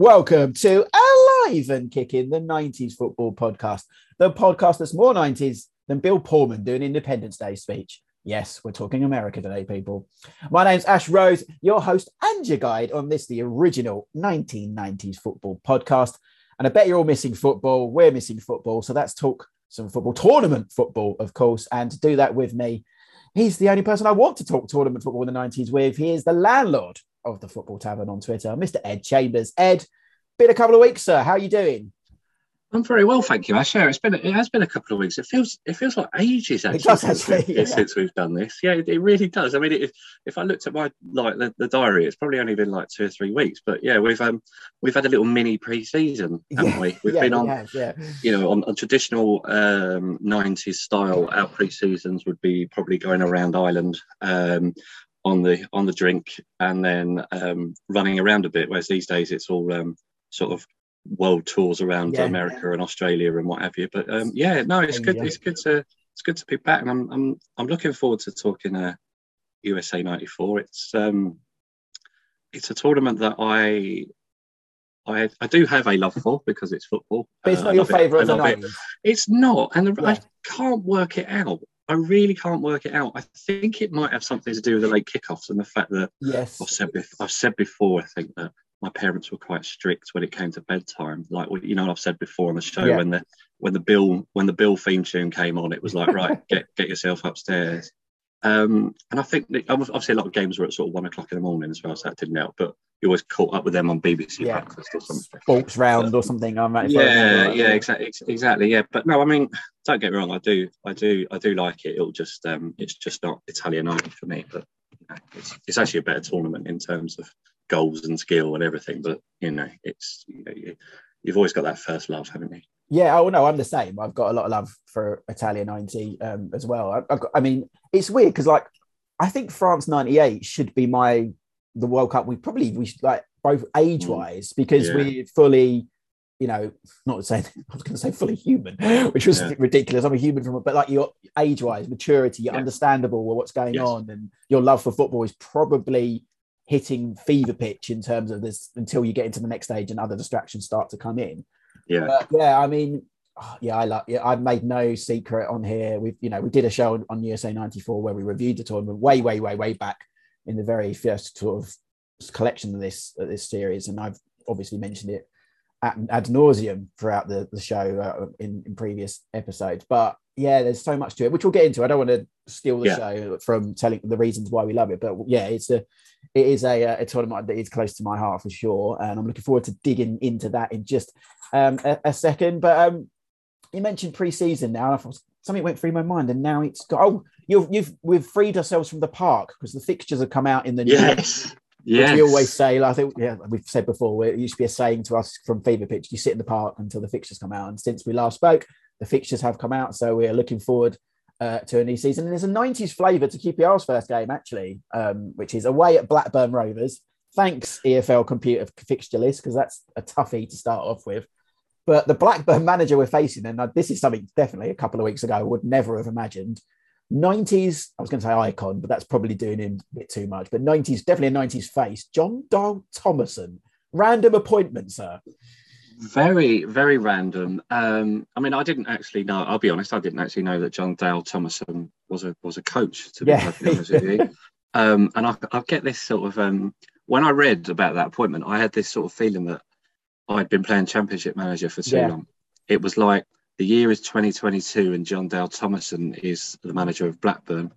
Welcome to Alive and Kicking, the 90s football podcast, the podcast that's more 90s than Bill Pullman doing Independence Day speech. Yes, we're talking America today, people. My name's Ash Rose, your host and your guide on this, the original 1990s football podcast. And I bet you're all missing football. We're missing football. So let's talk some football, tournament football, of course. And to do that with me, he's the only person I want to talk tournament football in the 90s with. He is the landlord of the Football Tavern on Twitter, Mr. Ed Chambers. Ed, been a couple of weeks, sir. How are you doing? I'm very well, thank you, Ash. Yeah, it's been it has been a couple of weeks. It feels it feels like ages actually, does, since, actually, yeah. since we've done this. Yeah, it, it really does. I mean, it, if I looked at my like the, the diary, it's probably only been like two or three weeks. But yeah, we've um we've had a little mini pre-season, haven't we? We've yeah, been on yeah. you know on, on traditional um 90s style. Our pre-seasons would be probably going around Ireland. Um, on the on the drink and then um, running around a bit. Whereas these days it's all um, sort of world tours around Yeah. America and Australia and what have you. But um, yeah, no, it's good. It's good to it's good to be back, and I'm I'm I'm looking forward to talking uh, USA '94. It's um it's a tournament that I. I, I do have a love for because it's football. But it's Uh, not your favourite I of the love it. It's not, and Yeah. I can't work it out. I really can't work it out. I think it might have something to do with the late kickoffs and the fact that Yes. I've said bef- I've said before. I think that my parents were quite strict when it came to bedtime. Like you know, I've said before on the show Yeah. when the when the bill when the bill theme tune came on, it was like right, get get yourself upstairs. Um, and I think that, obviously a lot of games were at sort of one o'clock in the morning as well, so that didn't help. But you always caught up with them on BBC Yeah. Breakfast or something. Sports round or something. I'm right. Yeah, yeah, exactly, exactly. Yeah, but no, I mean, don't get me wrong. I do, I do, I do like it. It'll just, um, it's just not Italian ninety for me. But you know, it's, it's actually a better tournament in terms of goals and skill and everything. But you know, it's you know, you, you've always got that first love, haven't you? Yeah, oh no, I'm the same. I've got a lot of love for Italia 90 um, as well. I, got, I mean, it's weird because like I think France 98 should be my the World Cup. We probably we should like both age wise because Yeah. we're fully, you know, not saying I was going to say fully human, which was Yeah. ridiculous. I'm a human from, but like your age wise, maturity, you're Yeah. understandable with what's going Yes. on, and your love for football is probably hitting fever pitch in terms of this until you get into the next stage and other distractions start to come in. Yeah, But yeah, I mean, oh, yeah, I like. Yeah, I've made no secret on here. We've, you know, we did a show on, on USA '94 where we reviewed the tournament way, way, way, way back in the very first sort of collection of this of this series, and I've obviously mentioned it ad, ad nauseum throughout the the show uh, in, in previous episodes. But yeah, there's so much to it, which we'll get into. I don't want to steal the Yeah. show from telling the reasons why we love it, but yeah, it's a it is a, uh, a tournament that is close to my heart for sure, and I'm looking forward to digging into that in just um, a, a second. But um, you mentioned pre-season now. I thought something went through my mind, and now it's got. Oh, you've you've we've freed ourselves from the park because the fixtures have come out in the new. yes, Which yes. we always say, like, I think, yeah, we've said before, it used to be a saying to us from Fever Pitch, you sit in the park until the fixtures come out. And since we last spoke, the fixtures have come out. So we are looking forward uh, to a new season. And there's a 90s flavour to QPR's first game, actually, um, which is away at Blackburn Rovers. Thanks, EFL Computer Fixture List, because that's a toughie to start off with. But the Blackburn manager we're facing, and this is something definitely a couple of weeks ago I would never have imagined. 90s, I was going to say icon, but that's probably doing him a bit too much. But 90s, definitely a 90s face. Jon Dahl Tomasson. Random appointment, sir. Very, very random. Um, I mean, I didn't actually know. I'll be honest. I didn't actually know that Jon Dahl Tomasson was a was a coach. To be Yeah. perfectly honest with you, um, and I, I get this sort of um, when I read about that appointment, I had this sort of feeling that I'd been playing Championship Manager for too Yeah. long. It was like the year is 2022, and Jon Dahl Tomasson is the manager of Blackburn.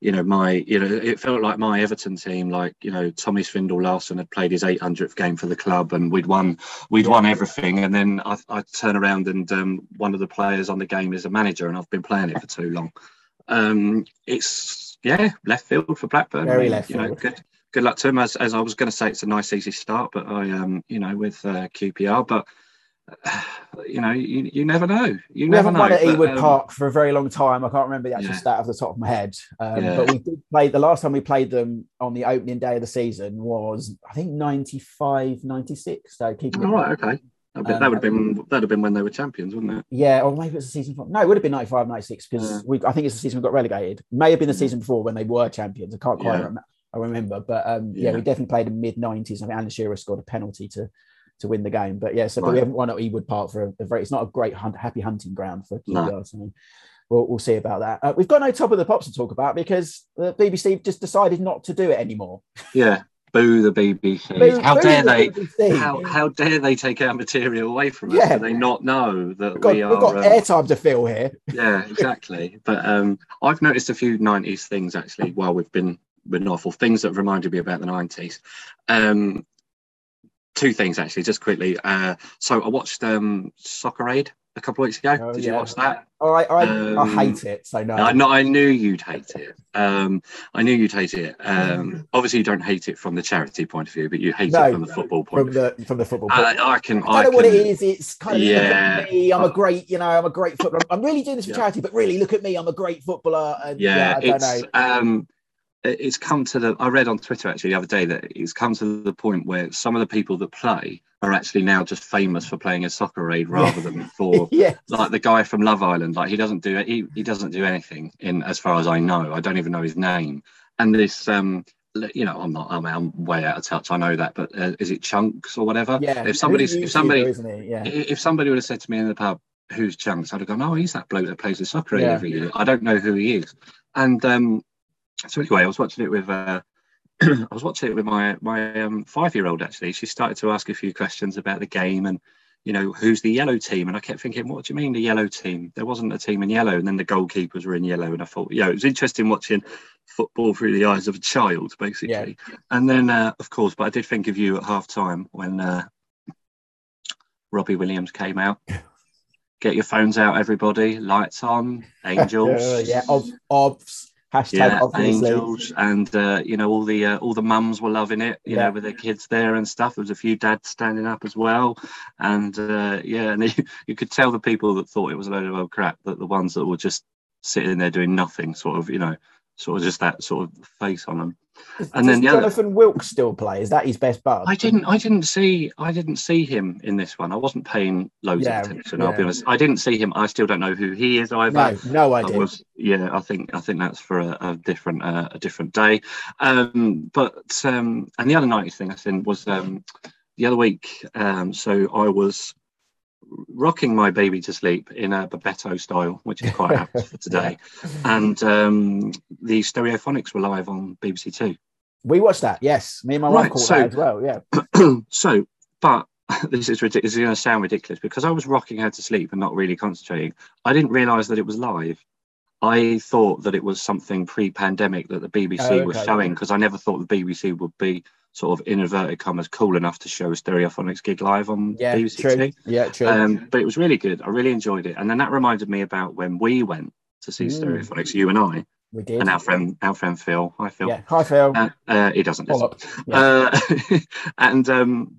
You know, my you know, it felt like my Everton team, like you know, Tommy Svindal Larsen had played his 800th game for the club, and we'd won we'd won everything, and then I, I turn around and um, one of the players on the game is a manager, and I've been playing it for too long. Um, it's yeah, left field for Blackburn. Very left you know, field. good good luck to him. As, as I was going to say, it's a nice easy start, but I um you know with uh, QPR, but you know you, you never know. You We never haven't know. won at Ewood um, Park for a very long time. I can't remember the actual Yeah. stat off the top of my head. Um, Yeah. But we did play, the last time we played them on the opening day of the season was, I think, 95, 96. So keeping it All right, okay. That would, Um, that would have been that would have been when they were champions, wouldn't it? Yeah, or maybe it was the season before. No, it would have been 95, 96 because Yeah. we I think it's the season we got relegated. May have been the Mhm. season before when they were champions. I can't quite remember. I remember, but um, yeah. Yeah. we definitely played in mid 90s. I think Alan Shearer scored a penalty to to win the game. But yeah, so but we haven't won at Ewood Park for a, a very. It's not a great hunt, happy hunting ground for No. QPR. So we'll, we'll see about that. Uh, we've got no top of the pops to talk about because the BBC just decided not to do it anymore. Yeah. Boo the BBC. Boo- how boo dare the they? BBC. How, how dare they take our material away from us? Yeah. Do they not know that We've got, we are? we've got um, airtime to fill here. yeah, exactly. But um, I've noticed a few '90s things actually while we've been been off, or things that reminded me about the '90s. Um, two things actually, just quickly. Uh, so I watched um, Soccer Aid a couple of weeks ago. Oh, Did you watch that? I, I Um, hate it. So no. I know. I knew you'd hate it. Um, I knew you'd hate it. Um, obviously, you don't hate it from the charity point of view, but you hate No, it from the football point from of view. the from the football. I, I can. I don't know what it is. It's kind of look Yeah. at me. I'm a Uh, great, you know, I'm a great footballer. I'm really doing this for Yeah. charity, but really, look at me. I'm a great footballer. And yeah, yeah, I don't it's know. um it's come to the i read on twitter actually the other day that it's come to the point where some of the people that play are actually now just famous for playing a soccer aid rather than for yeah, like the guy from love island like he doesn't do he, he doesn't do anything in as far as i know i don't even know his name and this um you know i'm not i'm, I'm way out of touch i know that but uh, is it chunkz or whatever yeah. if somebody's if somebody YouTuber. Yeah, If somebody would have said to me in the pub, "Who's Chunkz?" I'd have gone, "Oh, he's that bloke that plays the soccer Yeah. every year." I don't know who he is. And um, so anyway, I was watching it with. Uh, I was watching it with my my um, five year old. Actually, she started to ask a few questions about the game and you know who's the yellow team. And I kept thinking, what do you mean the yellow team? There wasn't a team in yellow, and then the goalkeepers were in yellow. And I thought, yeah, it was interesting watching football through the eyes of a child, basically. And then, uh, of course, but I did think of you at half time when uh, Robbie Williams came out. Get your phones out, everybody. Lights on. Angels. Yeah, ob, obs. Hashtag Yeah, obviously. angels, and uh, you know all the uh, all the mums were loving it, you Yeah. know, with their kids there and stuff. There was a few dads standing up as well, and uh, yeah, and you, you could tell the people that thought it was a load of old crap that the ones that were just sitting there doing nothing, sort of, you know, sort of just that sort of face on them. Does- and then the other- Jonathan Wilkes still play? Is that his best bud? I didn't. I didn't see. I didn't see him in this one. I wasn't paying loads Yeah, of attention. I'll be honest. I didn't see him. I still don't know who he is either. No, no I idea. was. Yeah, I think. I think that's for a, a different. Uh, a different day. Um, but um, and the other night thing I think was um, the other week. Um, so I was rocking my baby to sleep in a Bebeto style, which is quite apt for today. And um, the Stereophonics were live on BBC Two. We watched that. Yes, me and my Right, wife caught so- that as well. Yeah, so, but this is ridiculous. This is going to sound ridiculous because I was rocking her to sleep and not really concentrating. I didn't realise that it was live. I thought that it was something pre-pandemic that the BBC Oh, was showing because I never thought the BBC would be sort of in inverted commas cool enough to show a Stereophonics gig live on yeah, BBC true. Yeah, true. Um, but it was really good. I really enjoyed it, and then that reminded me about when we went to see Mm. Stereophonics, you and I, we did. and our friend, our friend Phil. Hi, Phil. yeah, hi Phil. Uh, uh, he doesn't listen. Yeah. Uh, and um,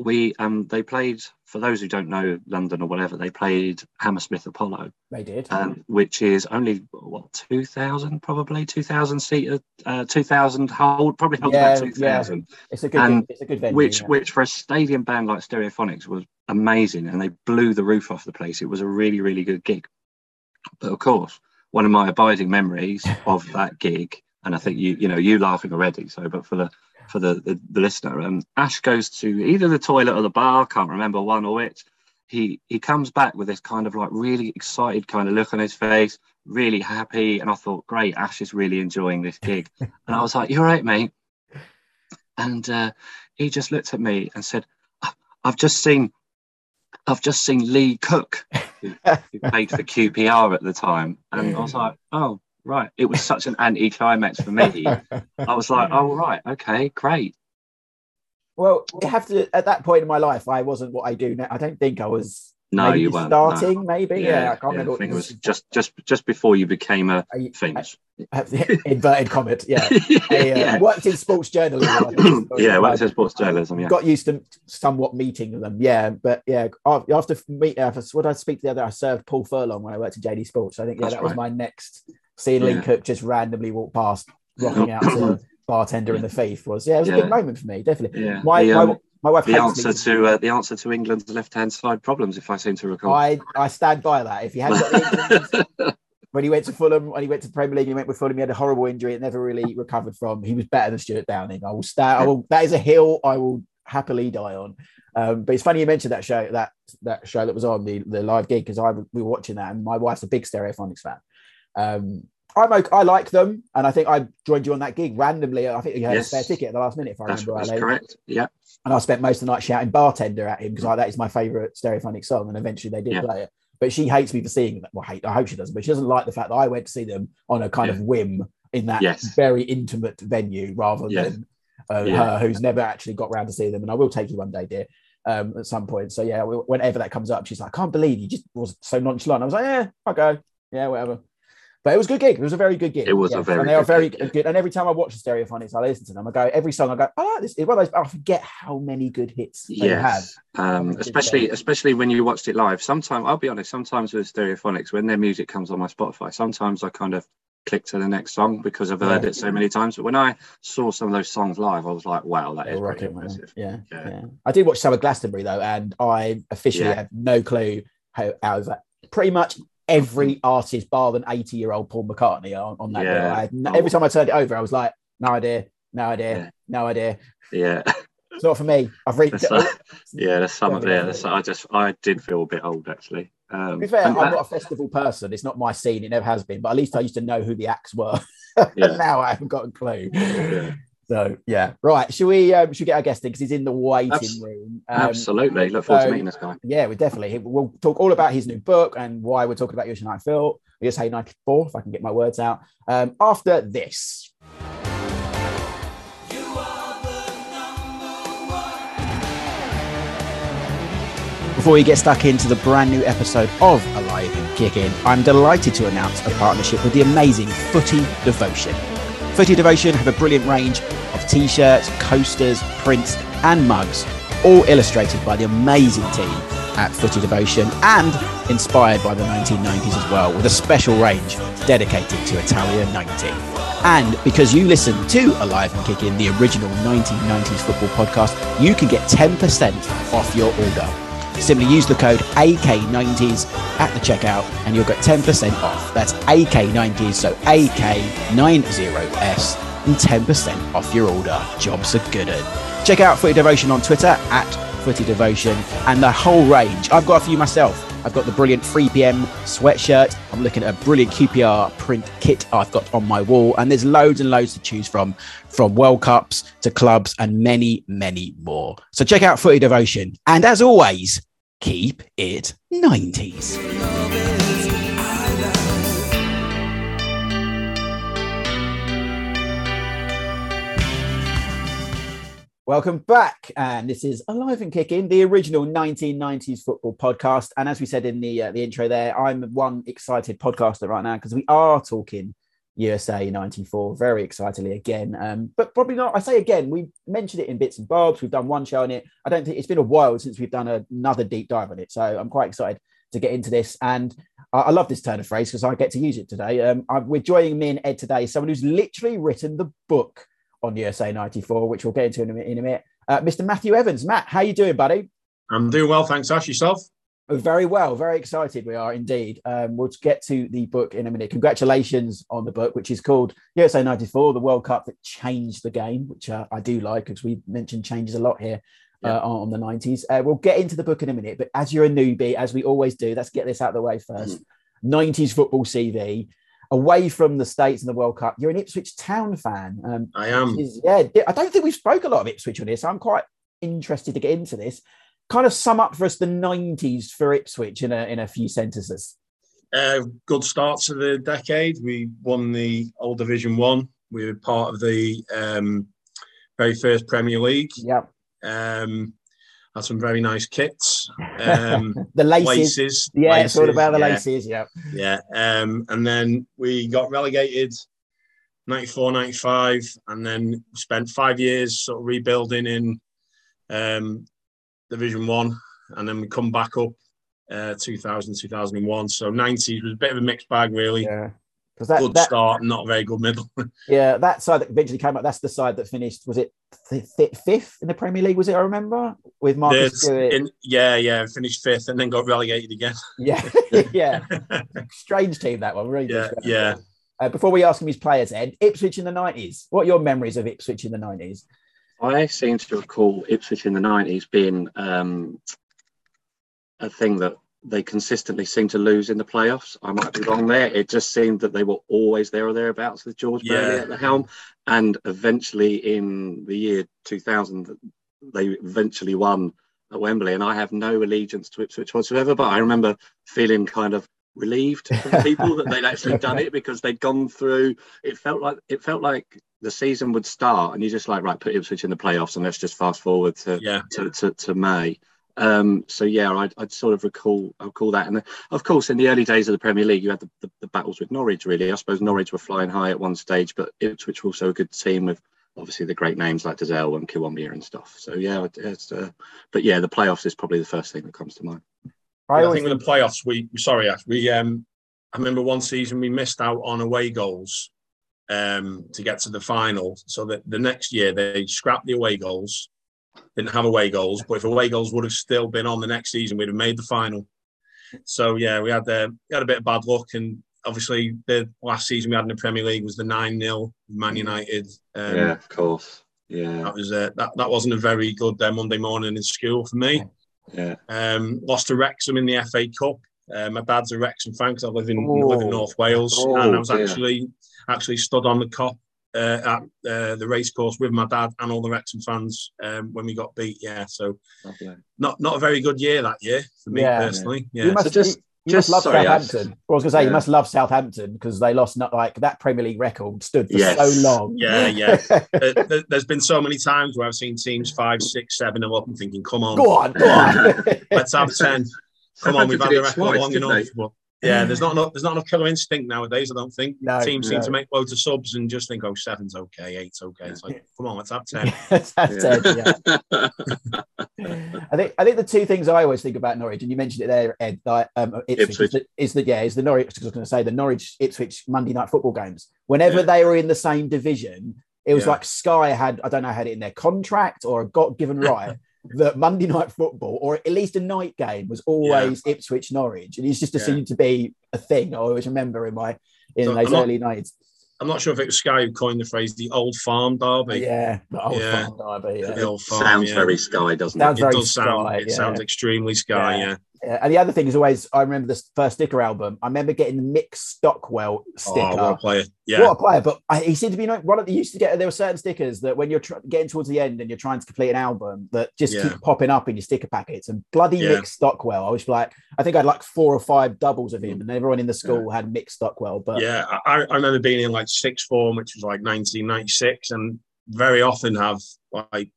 we um, they played for those who don't know London or whatever they played Hammersmith Apollo, they did. um, which is only what two thousand probably two thousand seater, uh, two thousand hold probably Yeah, about two yeah. it's a good. and it's a good venue. which yeah. which for a stadium band like Stereophonics was amazing, and they blew the roof off the place. It was a really really good gig, but of course one of my abiding memories of that gig, and I think you you know you laughing already. So, but for the for the the, the listener, um, Ash goes to either the toilet or the bar. Can't remember one or which. He he comes back with this kind of like really excited kind of look on his face, really happy, and I thought, great, Ash is really enjoying this gig, and I was like, you're right, mate. And uh, he just looked at me and said, "I- "I've just seen, I've just seen Lee Cook, who, who played for QPR at the time," and I was like, "Oh, right." It was such an anti-climax for me. I was like, "Oh, right, okay, great." well, you have to. At that point in my life, I wasn't what I do now. I don't think I was. No, maybe you weren't. no. starting. Maybe, yeah. I can't remember. I think it was just just just before you became a I- famous. inverted comment. Yeah, I uh, yeah, worked in sports journalism. I yeah. Well, it's sports journalism. Yeah. got used to somewhat meeting them. Yeah, but yeah, after meet, after what I speak to the other, I served Paul Furlong when I worked at JD Sports. I think yeah, That's that was right. my next. Seeing Lee Yeah. Cook just randomly walk past, rocking out to the bartender in the thief was yeah, it was a good moment for me, definitely. Yeah. My the, my, um, my wife the answer to uh, the answer to England's left-hand side problems, if I seem to recall. I I stand by that. If he hadn't got when he went to Fulham, when he went to the Premier League, he went with Fulham. He had a horrible injury, it never really recovered from. He was better than Stewart Downing. I will stand. I will. That is a hill I will happily die on. Um, but it's funny you mentioned that show that that show that was on the the live gig because I we were watching that and my wife's a big Stereophonics fan. Um, I'm okay, I like them, and I think I joined you on that gig randomly. I think you had Yes. a spare ticket at the last minute, if I That's, remember that's rightly. correct. Yeah. And I spent most of the night shouting bartender at him because like, that is my favorite stereophonic song. And eventually they did Yeah. play it. But she hates me for seeing that. Well, hate, I hope she doesn't, but she doesn't like the fact that I went to see them on a kind of whim in that Yes. very intimate venue rather Yeah. than uh, Yeah. her who's never actually got round to see them. And I will take you one day, dear, um, at some point. So yeah, whenever that comes up, she's like, I can't believe you just was so nonchalant. I was like, yeah, I'll go. Yeah, whatever. But it was a good gig. It was a very good gig. It was a very and they are very gig, good. And every time I watch the Stereophonics, I listen to them. I go every song. I go, oh, this is one of those. I forget how many good hits they have. Yes. Um, especially especially when you watched it live. Sometimes I'll be honest, sometimes with Stereophonics, when their music comes on my Spotify, sometimes I kind of click to the next song because I've heard Yeah. it so many times. But when I saw some of those songs live, I was like, wow, that is man. impressive. Yeah, Yeah. yeah, I did watch some of Glastonbury though, and I officially Yeah. have no clue how of that. Pretty much every artist, bar than eighty-year-old Paul McCartney, on, on that. Yeah. Had Oh. every time I turned it over, I was like, no idea, no idea, Yeah. no idea. Yeah. It's not for me. I've read. That's like- yeah, there's some of it. That's, I just I did feel a bit old actually. Um, To be fair, I'm that- not a festival person. It's not my scene. It never has been. But at least I used to know who the acts were. Yeah. now I haven't got a clue. Yeah. So yeah, right. Should we? Um, should we get our guest in because he's in the waiting room? Um, Absolutely. Look forward so- to meeting this guy. Yeah, we definitely. We'll talk all about his new book and why we're talking about USA Night Phil. Just say 94, if I can get my words out. Um, after this. Before we get stuck into the brand new episode of Alive and Kicking, I'm delighted to announce a partnership with the amazing Footy Devotion. Footy Devotion have a brilliant range of t shirts, coasters, prints, and mugs, all illustrated by the amazing team at Footy Devotion and inspired by the 1990s as well, with a special range dedicated to Italia 90. And because you listen to Alive and Kicking, the original 1990s football podcast, you can get 10% off your order. Simply use the code AK90s at the checkout and you'll get 10% off. That's AK90s, so AK90S, and 10% off your order. Jobs are good. Check out Footy Devotion on Twitter at Footy Devotion and the whole range. I've got a few myself. I've got the brilliant 3pm sweatshirt. I'm looking at a brilliant QPR print kit I've got on my wall, and there's loads and loads to choose from, from World Cups to clubs and many, many more. So check out Footy Devotion. And as always, keep it 90s. Welcome back, and this is Alive and Kicking, the original 1990s football podcast. And as we said in the uh, the intro, there, I'm one excited podcaster right now because we are talking USA 94 very excitedly again. Um, but probably not. I say again, we mentioned it in bits and bobs. We've done one show on it. I don't think it's been a while since we've done another deep dive on it. So I'm quite excited to get into this. And I, I love this turn of phrase because I get to use it today. Um, I, we're joining me and Ed today, someone who's literally written the book on USA 94, which we'll get into in a, minute- in a minute. Uh, Mr. Matthew Evans. Matt, how you doing, buddy? I'm doing well, thanks. Ash, yourself? Oh, Very well, very excited. We are indeed. Um, we'll get to the book in a minute. Congratulations on the book, which is called USA '94, the World Cup that changed the game, which uh, I do like because we mentioned changes a lot here Yeah. uh, on, the '90s. Uh, we'll get into the book in a minute, but as you're a newbie, as we always do, let's get this out of the way 1st '90s football CV, away from the states and the World Cup. You're an Ipswich Town fan. Um, I am. is- yeah, I don't think we've spoke a lot of Ipswich on this. So I'm quite interested to get into this. Kind of sum up for us the 90s for Ipswich in a, in a few sentences. Uh, good start to the decade. We won the Old Division One. We were part of the um, very first Premier League. Yeah. Um, had some very nice kits. Um, the laces. laces. Yeah, it's all about the yeah, laces. Yeah. Yeah. Um, and then we got relegated 94, 95, and then spent five years sort of rebuilding in um, Division One, and then we come back up uh, 2000, 2001. So 90s was a bit of a mixed bag, really. Yeah. Because that, good that start, not very good middle. yeah, that side that eventually came up, that's the side that finished, was it th- th- fifth in the Premier League? Was it, I remember? With Marcus Stewart. in- yeah, yeah, finished fifth and then got relegated again. Yeah. yeah. Strange team, that one. Really Yeah, yeah. Uh, before we ask him his players, Ed, Ipswich in the 90s. What are your memories of Ipswich in the 90s? I seem to recall Ipswich in the nineties being um, a thing that they consistently seem to lose in the playoffs. I might be wrong there. It just seemed that they were always there or thereabouts with George Burley at the helm, and eventually in the year 2000, they eventually won at Wembley. And I have no allegiance to Ipswich whatsoever, but I remember feeling kind of relieved from people that they'd actually done it because they'd gone through. It felt like it felt like the season would start, and you're just like, right, put Ipswich in the playoffs, and let's just fast forward to Yeah, to, to, to May. Um, so yeah, I'd, I'd sort of recall I recall that, and then, of course, in the early days of the Premier League, you had the, the, the battles with Norwich. Really, I suppose Norwich were flying high at one stage, but Ipswich were also a good team with obviously the great names like Dozzell and Kiwomya and stuff. So yeah, it's, uh, but yeah, the playoffs is probably the first thing that comes to mind. I I, think with the playoffs, we sorry, Ash, we um, I remember one season we missed out on away goals um, to get to the final. So that the next year they scrapped the away goals, didn't have away goals. But if away goals would have still been on the next season, we'd have made the final. So yeah, we had uh, we had a bit of bad luck, and obviously the last season we had in the Premier League was the nine 0 Man United. Um, yeah, of course. Yeah, That was uh, that. That wasn't a very good uh, Monday morning in school for me. yeah. Um, lost to Wrexham in the FA Cup. Uh, my dad's a Wrexham fan because I live in Oh. live in North Wales, Oh, and I was dear. actually actually stood on the Kop uh, at uh, the racecourse with my dad and all the Wrexham fans um, when we got beat. Yeah, so Lovely. not not a very good year that year for me Yeah. personally. you Yeah, must, So just- you, you just- must love sorry, Southampton. Well, I was going to say you must love Southampton because they lost not like that Premier League record stood for Yes. so long. Yeah, yeah. Uh, there- there's been so many times where I've seen teams five, six, seven, and up and thinking, "Come on, go on, go on. let's have ten. Come on, we've had Southampton the it record twice, long enough." But yeah, there's not enough. There's not enough killer instinct nowadays. I don't think No, teams seem to make loads of subs and just think, "Oh, seven's okay, eight's okay." It's like, come on, let's have ten. That's Yeah. it, yeah. I think I think the two things I always think about Norwich, and you mentioned it there, Ed, like, um, Ipswich, Ipswich. Is, the, is the yeah, is the Norwich. I was going to say the Norwich Ipswich Monday night football games. Whenever Yeah. they were in the same division, it was Yeah. like Sky had I don't know had it in their contract or got given right that Monday night football or at least a night game was always Ipswich Norwich, and it's just Yeah. seemed to be a thing. I always remember in my in So those I'm not- early nights. I'm not sure if it was Sky who coined the phrase "the old farm derby." Yeah, the old Yeah. farm derby, yeah. The old farm. Sounds yeah. very Sky, doesn't Sounds it? It very does sound. Sky, it sounds extremely Sky. Yeah. Yeah. Yeah, and the other thing is always I remember the first sticker album. I remember getting the Mick Stockwell sticker. Oh, what a player! Yeah. What a player! But I, he seemed to be like one of the used to get. There were certain stickers that when you're tr- getting towards the end and you're trying to complete an album that just Yeah. keep popping up in your sticker packets. And bloody Yeah. Mick Stockwell, I was like, I think I had like four or five doubles of him, mm. and everyone in the school had Mick Stockwell. But Yeah, I, I remember being in like sixth form, which was like 1996, and very often have like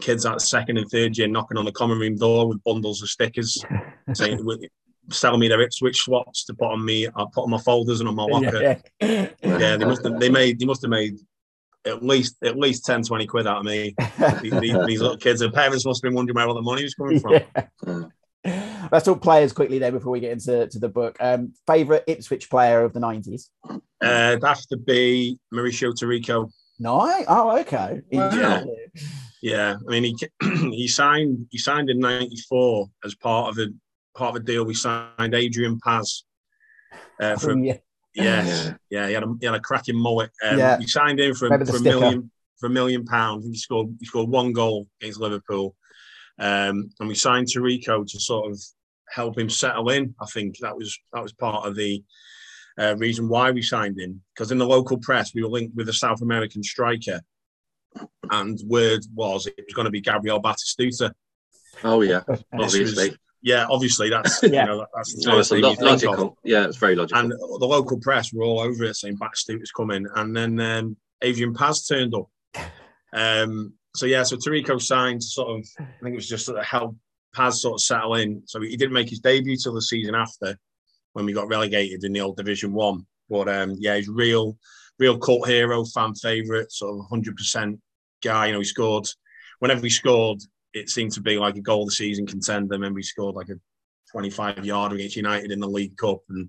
kids at second and third year knocking on the common room door with bundles of stickers saying, "Will- "Sell me their Ipswich swaps to put on me. I'll put on my folders and on my locker." Yeah, yeah, they must have. They made. They must have made at least at least 10, 20 quid out of me. These, these, these little kids, and parents must have been wondering where all the money was coming from. Mm. Let's talk players quickly then before we get into to the book. Um, favorite Ipswich player of the nineties? Uh, it'd have to be Mauricio Taricco. No, oh, okay. Wow. Interesting. Yeah, I mean he he signed he signed in '94 as part of a part of a deal. We signed Adrian Paz uh, for Oh, yeah. yeah, Yeah. yeah he had a he had a cracking mullet. Um, Yeah. We signed him for, for a million for a million pounds. He scored he scored one goal against Liverpool, um, and we signed Taricco to sort of help him settle in. I think that was that was part of the. Uh, reason why we signed him because in the local press we were linked with a South American striker, and word was it was going to be Gabriel Batistuta. Oh yeah, obviously. was- yeah, obviously that's Yeah. you know that's the first it's a thing lo- you of. logical. Yeah, it's very logical. And the local press were all over it saying Batistuta's coming, and then um, Adrian Paz turned up. Um, so yeah, so Taricco signed sort of I think it was just to help Paz sort of settle in. So he didn't make his debut till the season after when we got relegated in the old Division One. But um, yeah, he's real, real cult hero, fan favourite, sort of hundred percent guy. You know, he scored whenever he scored, it seemed to be like a goal of the season contender. Remember, he scored like a 25 yard against United in the League Cup, and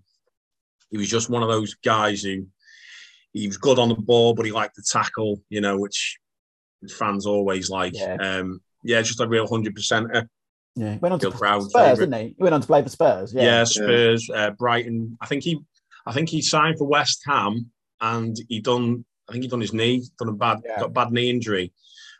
he was just one of those guys who he was good on the ball, but he liked to tackle, you know, which fans always like. Yeah. Um, yeah, just a real hundred percenter. Yeah, he went on to Real Spurs, favourite. didn't he? He went on to play for Spurs. Yeah, Yeah, Spurs, Uh, Brighton. I think he, I think he signed for West Ham, and he done. I think he done his knee, done a bad, Yeah. got a bad knee injury,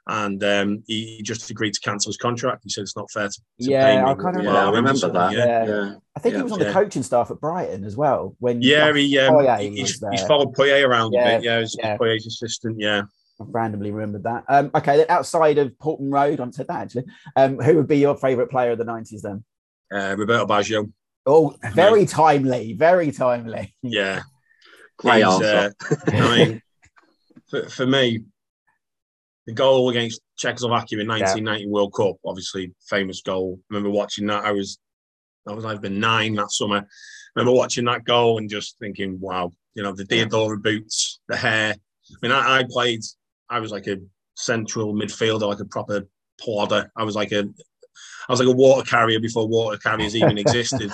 and um, he, he just agreed to cancel his contract. He said it's not fair to, to Yeah, pay me. I kinda Yeah, I remember that. Yeah, Yeah. Yeah. I think he was on the coaching staff at Brighton as well. When yeah, he, um, Poyet he- was he's, he's followed Poyet around Yeah, a bit. Yeah, he's yeah. Poyet's assistant. Yeah. I randomly remembered that. Um, okay, outside of Portman Road, I haven't said that actually. Um, who would be your favourite player of the nineties then? Uh, Roberto Baggio. Oh, very timely, very timely. Yeah. Great He's, answer. uh, I mean, for, for me, the goal against Czechoslovakia in 1990 World Cup, obviously famous goal. I remember watching that. I was, I was I've been nine that summer. I remember watching that goal and just thinking, wow, you know, the Diadora boots, the hair. I mean, I, I played. I was like a central midfielder, like a proper plodder. I was like a, I was like a water carrier before water carriers even existed.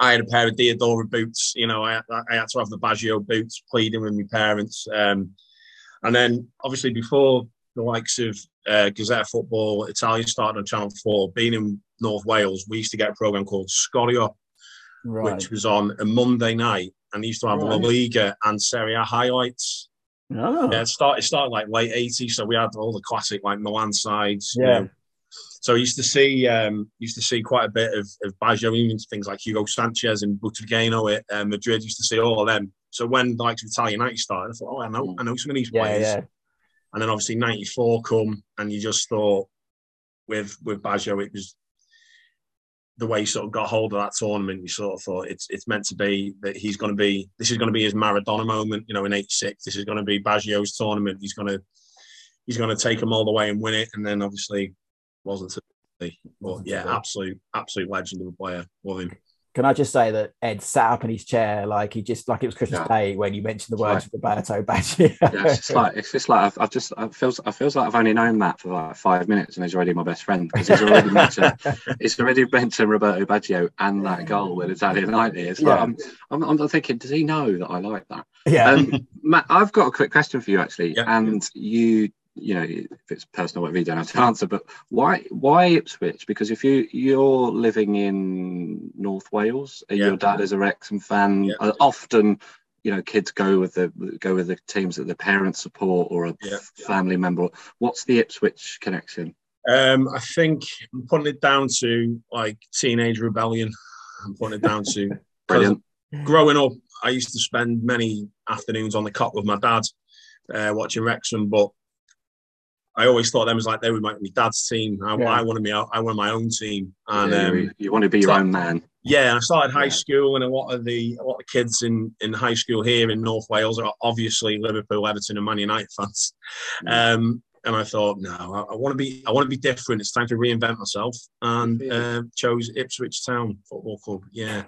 I had a pair of Diadora boots. You know, I, I had to have the Baggio boots, pleading with my parents. Um, and then, obviously, before the likes of uh, Gazzetta Football Italia started on Channel 4, being in North Wales, we used to get a programme called Sgorio, Right. which was on a Monday night. And they used to have La Right. Liga and Serie A highlights. Oh. Yeah, it started, it started like late 80s. So we had all the classic, like Milan sides. you Yeah. know. So I used to see um, used to see quite a bit of, of Baggio, even things like Hugo Sanchez and Butragueno at uh, Madrid. Used to see all of them. So when the Italian night started, I thought, oh, I know, I know some of these Yeah, players. yeah. And then obviously '94 come, and you just thought with with Baggio, it was the way he sort of got hold of that tournament. You sort of thought it's it's meant to be that he's going to be this is going to be his Maradona moment. You know, in '86, this is going to be Baggio's tournament. He's going to he's going to take them all the way and win it. And then obviously wasn't to be. But yeah, absolute absolute legend of a player. Love him. Can I just say that Ed sat up in his chair like he just like it was Christmas Yeah. Day when you mentioned the Right. words of Roberto Baggio. Yeah, it's just like it's just like I've, I've just I feels I feels like I've only known Matt for like five minutes and he's already my best friend because he's already mentioned he's already mentioned Roberto Baggio and that goal with Italian ninety. It's like Yeah. I'm, I'm I'm thinking, does he know that I like that? yeah. Um, Matt, I've got a quick question for you actually, Yeah. and you you know if it's personal, whatever you don't have to answer, but why why Ipswich? Because if you you're living in North Wales, and Yeah. your dad is a Wrexham fan, Yeah. uh, often you know kids go with the go with the teams that their parents support or a Yeah. family member. What's the Ipswich connection? Um, I think I'm putting it down to like teenage rebellion. I'm putting it down to Brilliant. growing up, I used to spend many afternoons on the cot with my dad, uh, watching Wrexham. But I always thought them as like they were my, my dad's team. I, Yeah. I wanted me, I wanted my own team, and Yeah, um, you, want to be your own man. yeah, and I started high Yeah. school, and a lot of the a lot of kids in in high school here in North Wales are obviously Liverpool, Everton, and Man United fans. Um, and I thought, no, I, I want to be, I want to be different. It's time to reinvent myself, and uh, chose Ipswich Town Football Club. Yeah,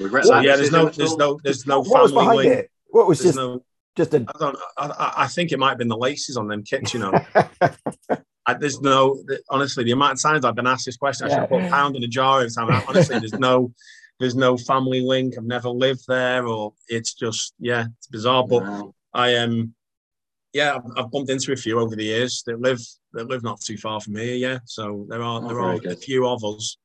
Regret so that yeah. There's no, there's no, there's no what was family behind link. it? What was There's just no, just a I don't. I, I- I think it might have been the laces on them kits. You know, I, there's no. Honestly, the amount of times I've been asked this question, I should have put a pound in a jar every time. Honestly, there's no. There's no family link. I've never lived there, or it's just yeah, it's bizarre. But Wow. I am, um, yeah, I've, I've bumped into a few over the years that live that live not too far from here. Yeah, so there are Oh, there very are a few of us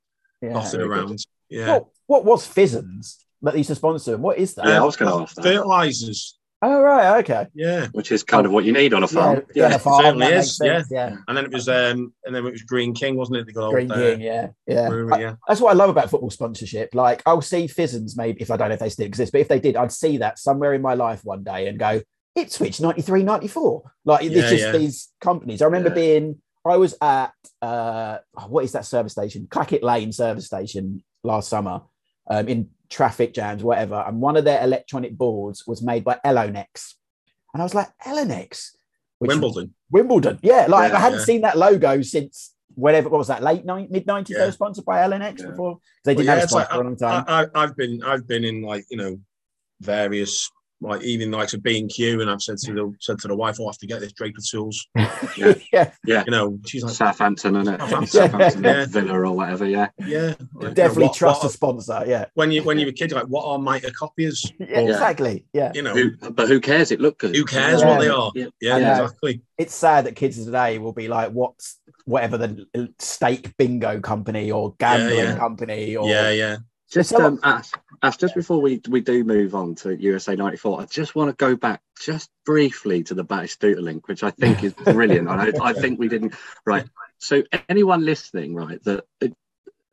yeah. dotted very good. around. Yeah, What, what was Fisons that they used to sponsor? What is that? Yeah, I was going to ask that. fertilizers. Oh right, okay. Yeah, Which is kind of what you need on a farm. Yeah, on a farm, certainly that is, makes sense, yeah. and then it was um, and then it was Greene King, wasn't it? The good old Green uh, King, yeah, yeah. brewery, yeah. That's what I love about football sponsorship. Like I'll see Fisons, maybe if I don't know if they still exist, but if they did, I'd see that somewhere in my life one day and go, "It's Ipswich 93, 94. Like Yeah, it's just yeah. these companies. I remember Yeah. being, I was at uh oh, what is that service station? Clackett Lane service station last summer, um, in traffic jams, whatever. And one of their electronic boards was made by Elonex. And I was like, Elonex. Wimbledon. Wimbledon. Yeah, like Yeah, I hadn't yeah. seen that logo since whenever what was that late night mid nineties they Yeah. were sponsored by Elonex Yeah. before they didn't yeah, have a it's like, sponsor for a long time. I, I, I've been I've been in like you know various like even like B and Q, and I've said to the said to the wife, oh, "I'll have to get this Draper tools." yeah, Yeah. You know, she's like, Southampton, and it? Southampton. Southampton Yeah. Villa or whatever. Yeah. "Yeah, like, definitely you know, what- trust what- a sponsor. Yeah, when you when you were a kid, you're like, what are Mita copiers? yeah, Or, exactly. Yeah, You know, Who, but who cares? It looked good. who cares Yeah. what they are? Yeah. Yeah, exactly. it's sad that kids today will be like, what's whatever the stake bingo company or gambling yeah. company or Yeah, yeah. Just So- um, ask, Ash, just before we, we do move on to USA 94, I just want to go back just briefly to the Batistuta link, which I think is brilliant. I, I think we didn't. Right. So, anyone listening, right, that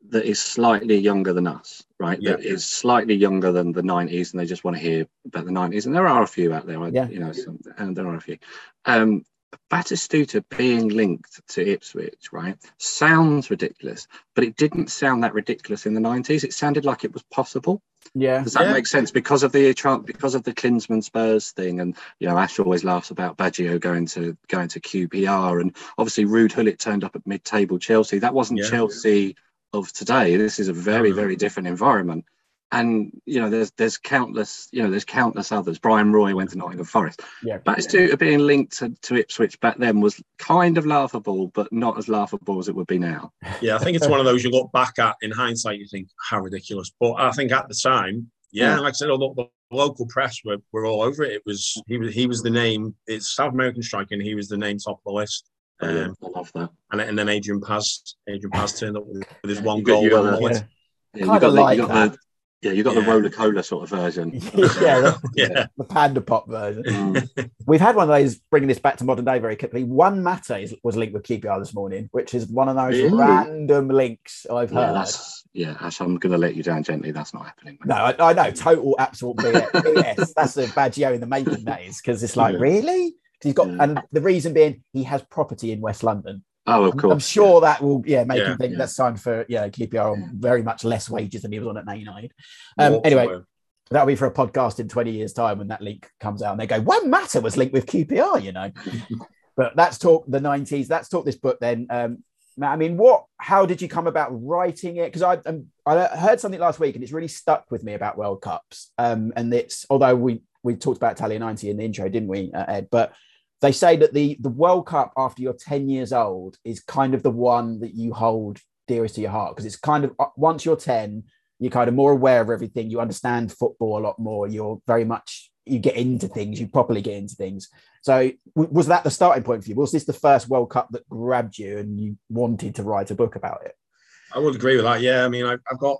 that is slightly younger than us, right, that is slightly younger than the 90s and they just want to hear about the 90s, and there are a few out there, yeah. you know, some, and there are a few. Um, Batistuta being linked to Ipswich, right, sounds ridiculous, but it didn't sound that ridiculous in the 90s. It sounded like it was possible. Yeah. Does that yeah. make sense? Because of the because of the Klinsmann Spurs thing, and you know, Ash always laughs about Baggio going to going to QPR, and obviously Ruud Gullit turned up at mid-table Chelsea. That wasn't yeah. Chelsea of today. This is a very, very different environment and you know there's there's countless you know there's countless others bryan roy went to nottingham forest yeah but yeah. being linked to, to ipswich back then was kind of laughable but not as laughable as it would be now yeah i think it's one of those you look back at in hindsight you think how ridiculous but i think at the time yeah, yeah. like i said the, the local press were, were all over it it was he was he was the name it's south american striker and he was the name top of the list um, I love that. And, and then Adrian Paz, Adrian Paz turned up with, with his one goal. You got, the, yeah. you got, the, you got the, yeah, you got yeah. the Rola Cola sort of version. yeah, the, yeah, the panda pop version. Mm. We've had one of those. Bringing this back to modern day very quickly. Juan Mata is, was linked with QPR this morning, which is one of those really? random links I've heard. Yeah, that's, yeah, Ash, I'm going to let you down gently. That's not happening. No, I, I, know, total absolute BS. that's a bad Baggio in the making That is because it's like, yeah. really? He's got, and the reason being, he has property in West London. Oh, of course. I'm sure yeah. that will, yeah, make yeah, him think yeah. that's time for, yeah, QPR on very much less wages than he was on at 99. Um, anyway, that'll be for a podcast in 20 years' time when that link comes out and they go, Juan Mata was linked with QPR, you know. but that's talk the 90s. That's talk this book then. Um, I mean, what, how did you come about writing it? Because I, um, I heard something last week and it's really stuck with me about World Cups. Um, and it's, although we, we talked about Italia 90 in the intro, didn't we, uh, Ed? But they say that the the World Cup after you're 10 years old is kind of the one that you hold dearest to your heart because it's kind of uh, once you're 10 you're kind of more aware of everything you understand football a lot more you're very much you get into things you properly get into things. So w- was that the starting point for you? Was this the first world cup that grabbed you and you wanted to write a book about it? I would agree with that yeah. I mean i've, I've got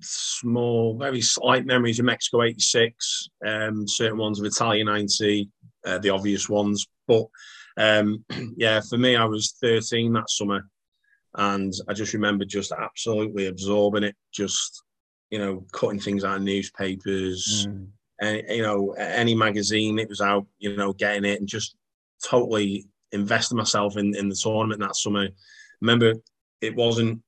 small very slight memories of mexico 86 um, certain ones of italia 90 uh, the obvious ones. But um, yeah, for me, I was 13 that summer, and I just remember just absolutely absorbing it, just you know, cutting things out of newspapers, mm. and you know, any magazine it was out, you know, getting it, and just totally investing myself in in the tournament that summer. Remember, it wasn't.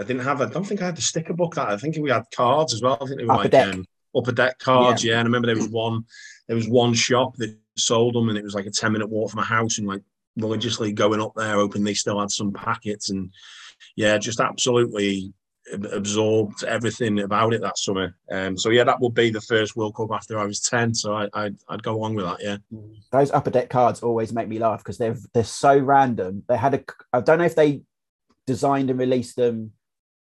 I didn't have. I don't think I had the sticker book. That I think we had cards as well. I think they were upper like deck. Um, upper deck cards. Yeah. yeah, and I remember there was one there was one shop that sold them, and it was like a ten minute walk from my house, and like religiously going up there, hoping they still had some packets, and yeah, just absolutely absorbed everything about it that summer. Um, so yeah, that would be the first World Cup after I was ten. So I, I'd, I'd go along with that. Yeah, those upper deck cards always make me laugh because they're they're so random. They had a I don't know if they designed and released them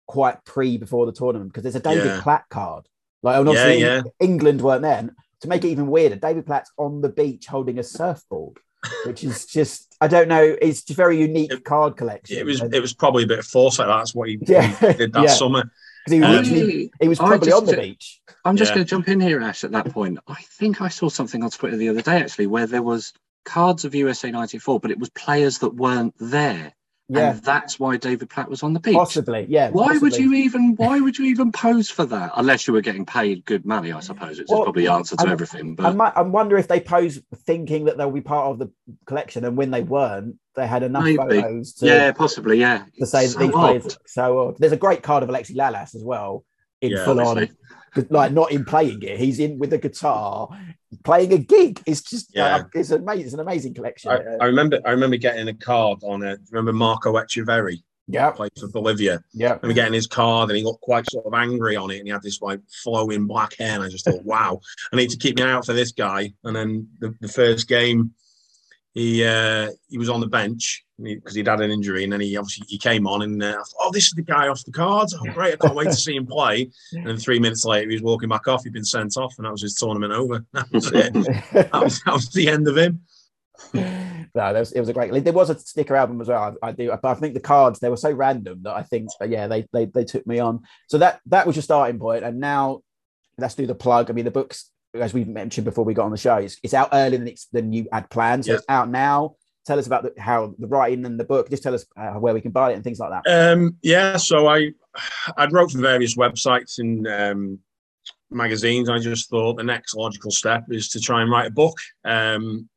quite pre before the tournament because there's a David yeah. Platt card. Like obviously yeah, yeah. England weren't there to make it even weirder, David Platt's on the beach holding a surfboard, which is just I don't know. It's just very unique it, card collection. It was it was probably a bit of foresight. That's what he, yeah. he did that yeah. summer. Because he, um, he was probably just, on the beach. I'm just yeah. going to jump in here, Ash. At that point, I think I saw something on Twitter the other day actually, where there was cards of USA '94, but it was players that weren't there. Yeah, and that's why David Platt was on the beach. Possibly, yeah. Why possibly. would you even? Why would you even pose for that? Unless you were getting paid good money, I suppose. It's well, probably the answer to I'm, everything. But I, might, I wonder if they pose thinking that they'll be part of the collection, and when they weren't, they had enough Maybe. photos. To, yeah, possibly. Yeah, to say so that these odd. players. So odd. there's a great card of Alexi Lalas as well in yeah, full obviously. on like not in playing it. He's in with a guitar, playing a gig. It's just yeah. Uh, it's amazing. It's an amazing collection. I, I, remember I remember getting a card on it. Remember Marco Etcheverry? Yeah, played for Bolivia. Yeah, and getting his card, and he got quite sort of angry on it, and he had this like flowing black hair, and I just thought, wow, I need to keep me out for this guy. And then the, the first game, he uh, he was on the bench because he'd had an injury, and then he obviously he came on, and uh, thought, oh, this is the guy off the cards. Oh, great! I can't wait to see him play. And then three minutes later, he was walking back off. He'd been sent off, and that was his tournament over. That was it. that, was, that was the end of him. No, was, it was a great. There was a sticker album as well. I, I, do, but I think the cards they were so random that I think, yeah, they they they took me on. So that that was your starting point, and now let's do the plug. I mean, the books, as we've mentioned before we got on the show, it's, it's out earlier than, it's, than you had planned. So it's out now. Tell us about the, how the writing and the book. Just tell us uh, where we can buy it and things like that. Um, yeah, so I I'd wrote for various websites and um, magazines. I just thought the next logical step is to try and write a book. Um,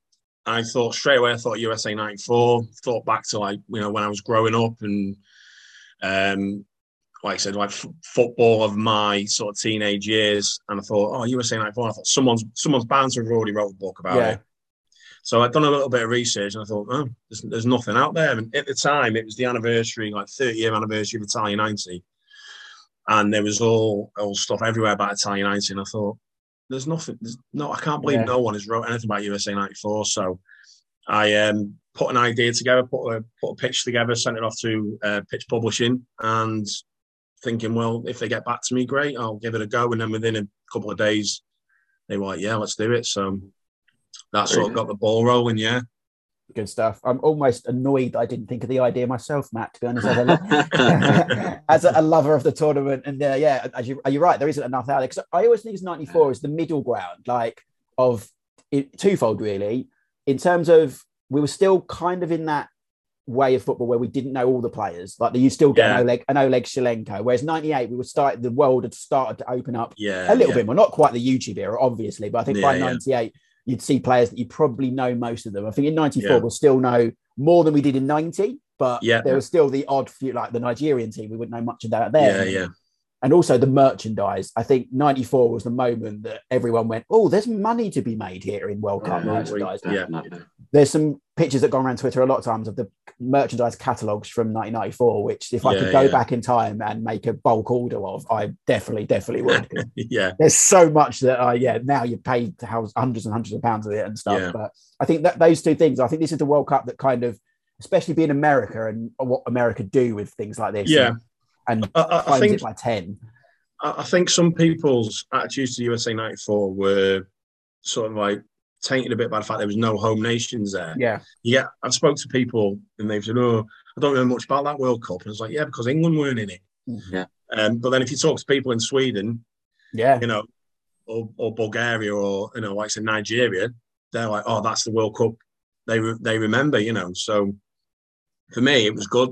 I thought straight away. I thought USA '94. Thought back to like you know when I was growing up and um, like I said, like f- football of my sort of teenage years. And I thought, oh, USA '94. I thought someone's someone's bound to have already wrote a book about Yeah. it. So I'd done a little bit of research and I thought, oh, there's, there's nothing out there. And at the time, it was the anniversary, like 30 year anniversary of Italia 90. And there was all, all stuff everywhere about Italia 90. And I thought, there's nothing, there's no, I can't believe Yeah. no one has wrote anything about USA 94. So I um, put an idea together, put a, put a pitch together, sent it off to uh, Pitch Publishing and thinking, well, if they get back to me, great, I'll give it a go. And then within a couple of days, they were like, yeah, let's do it. So that sort of got the ball rolling, yeah. Good stuff. I'm almost annoyed I didn't think of the idea myself, Matt. To be honest, as a, as a, a lover of the tournament, and uh, yeah, as you, are you right? There isn't enough out there because I always think it's 94 is the middle ground, like of it, twofold, really. In terms of we were still kind of in that way of football where we didn't know all the players, like you still get Yeah. an Oleg, an Oleg Salenko, whereas 98 we were starting the world had started to open up Yeah. a little yeah. bit more, not quite the YouTube era, obviously, but I think by yeah. 98, you'd see players that you probably know most of them. I think in 94, Yeah. we'll still know more than we did in 90, but Yeah. there was still the odd few, like the Nigerian team, we wouldn't know much of that there. Yeah, yeah. And also the merchandise. I think 94 was the moment that everyone went, oh, there's money to be made here in World Cup Yeah, merchandise. Yeah. There's some pictures that go around Twitter a lot of times of the merchandise catalogs from 1994, which if I Yeah, could go back in time and make a bulk order of, I definitely, definitely would. Yeah. there's so much that uh, yeah now you pay to house hundreds and hundreds of pounds of it and stuff Yeah. but i think that those two things i think this is the world cup that kind of especially being america and what america do with things like this Yeah. and, and I, I, I think it by 10 I I think some people's attitudes to USA '94 were sort of like tainted a bit by the fact there was no home nations there. yeah Yeah, I've spoke to people and they've said, "Oh, I don't know much about that World Cup," and it's like, "Yeah, because England weren't in it." Yeah. Um, but then if you talk to people in Sweden, yeah you know, or, or Bulgaria, or you know, like say Nigeria, they're like, "Oh, that's the World Cup." They re- they remember, you know. So for me, it was good.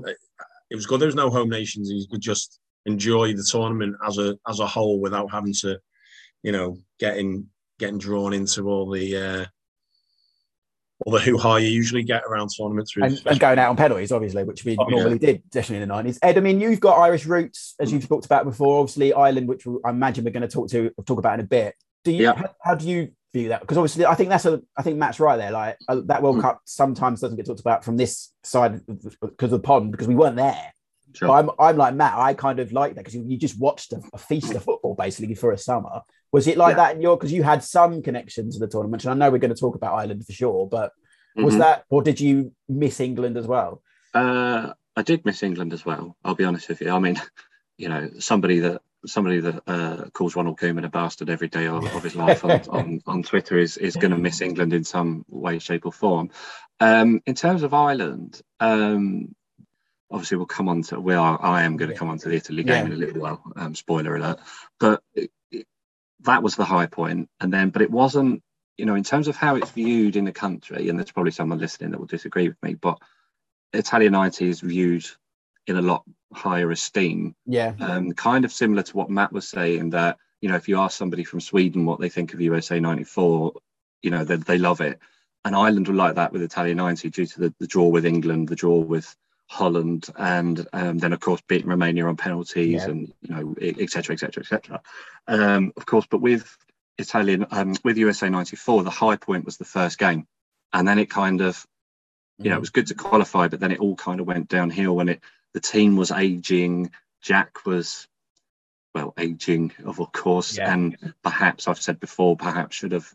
It was good. There was no home nations. You could just enjoy the tournament as a as a whole without having to, you know, getting getting drawn into all the uh, all the hoo ha you usually get around tournaments. and, and going out on penalties obviously which we Oh, yeah. normally did definitely in the 90s ed i mean you've got irish roots as you've talked about before obviously ireland which i imagine we're going to talk to talk about in a bit do you Yeah. how, how do you view that because obviously i think that's a i think matt's right there like uh, that world Mm. cup sometimes doesn't get talked about from this side because of the pond because we weren't there Sure. I'm, I'm like Matt. I kind of like that because you, you just watched a, a feast of football basically for a summer. Was it like Yeah. that in your? Because you had some connection to the tournament, and I know we're going to talk about Ireland for sure. But was Mhm. that, or did you miss England as well? Uh, I did miss England as well. I'll be honest with you. I mean, you know, somebody that somebody that uh, calls Ronald Koeman a bastard every day of, of his life on, on, on Twitter is is going to miss England in some way, shape, or form. Um, in terms of Ireland, um, obviously we'll come on to. We are. I am going to come on to the Italy game Yeah. in a little while. Um, spoiler alert. But it, it, that was the high point, and then, but it wasn't. You know, in terms of how it's viewed in the country, and there's probably someone listening that will disagree with me, but Italia 90 is viewed in a lot higher esteem. Yeah, Um, kind of similar to what Matt was saying that, you know, if you ask somebody from Sweden what they think of USA 94, you know, they, they love it. And Ireland were like that with Italia 90 due to the, the draw with England, the draw with Holland, and um, then, of course, beating Romania on penalties Yeah. and, you know, et cetera, et cetera, et cetera. Um, of course, but with Italian, um, with USA 94, the high point was the first game. And then it kind of, you know, it was good to qualify, but then it all kind of went downhill when it the team was aging. Jack was, well, aging, of course, Yeah. and perhaps I've said before, perhaps should have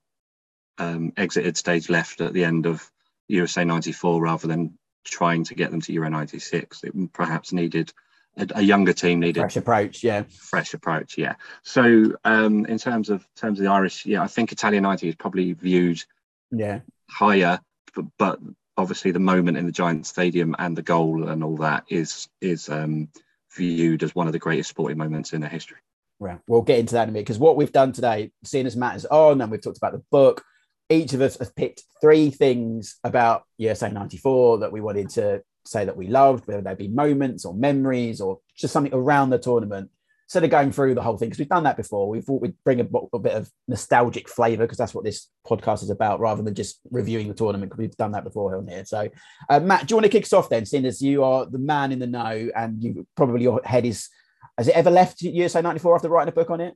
um, exited stage left at the end of USA '94 rather than trying to get them to Euro '96. It perhaps needed a, a younger team needed fresh approach. Yeah, fresh approach. Yeah. So um, in terms of terms of the Irish, yeah, I think Italia '90 is probably viewed yeah, higher, but, but obviously the moment in the Giant Stadium and the goal and all that is is um, viewed as one of the greatest sporting moments in their history. Well, we'll get into that in a minute because what we've done today, seeing as matters on, and we've talked about the book, each of us has picked three things about USA 94 that we wanted to say that we loved, whether they be moments or memories or just something around the tournament. Instead of going through the whole thing, because we've done that before, we thought we'd bring a, a bit of nostalgic flavor because that's what this podcast is about, rather than just reviewing the tournament because we've done that before on here. So, uh, Matt, do you want to kick us off then, seeing as you are the man in the know and you probably your head is has it ever left USA 94 after writing a book on it?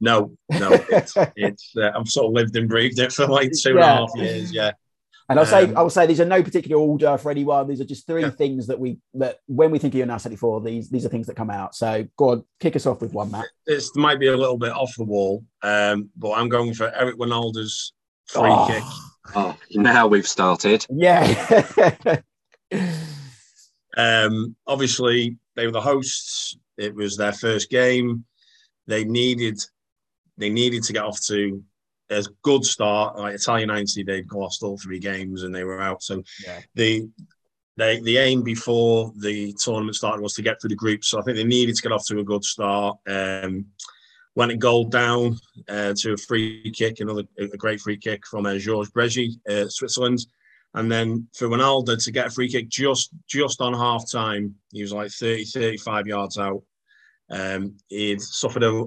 No, no, it's, it's uh, I've sort of lived and breathed it for like two and a half Yeah. years. Yeah, And I'll say Um, I'll say these are no particular order for anyone. These are just three Yeah. things that we that when we think of USA 94, these these are things that come out. So go on, kick us off with one, Matt. this might be a little bit off the wall, um, but I'm going for Eric Wynalda's free Oh. kick. Oh, now we've started. Yeah. Um, obviously, they were the hosts. It was their first game. They needed they needed to get off to a good start. Like Italia 90, they'd lost all three games and they were out. So Yeah. the they, the aim before the tournament started was to get through the group. So I think they needed to get off to a good start. Um, went a goal down uh, to a free kick, another a great free kick from uh, Georges Bregy, uh, Switzerland. And then for Wynalda to get a free kick just just on half time, he was like 30, 35 yards out. Um, he'd suffered a,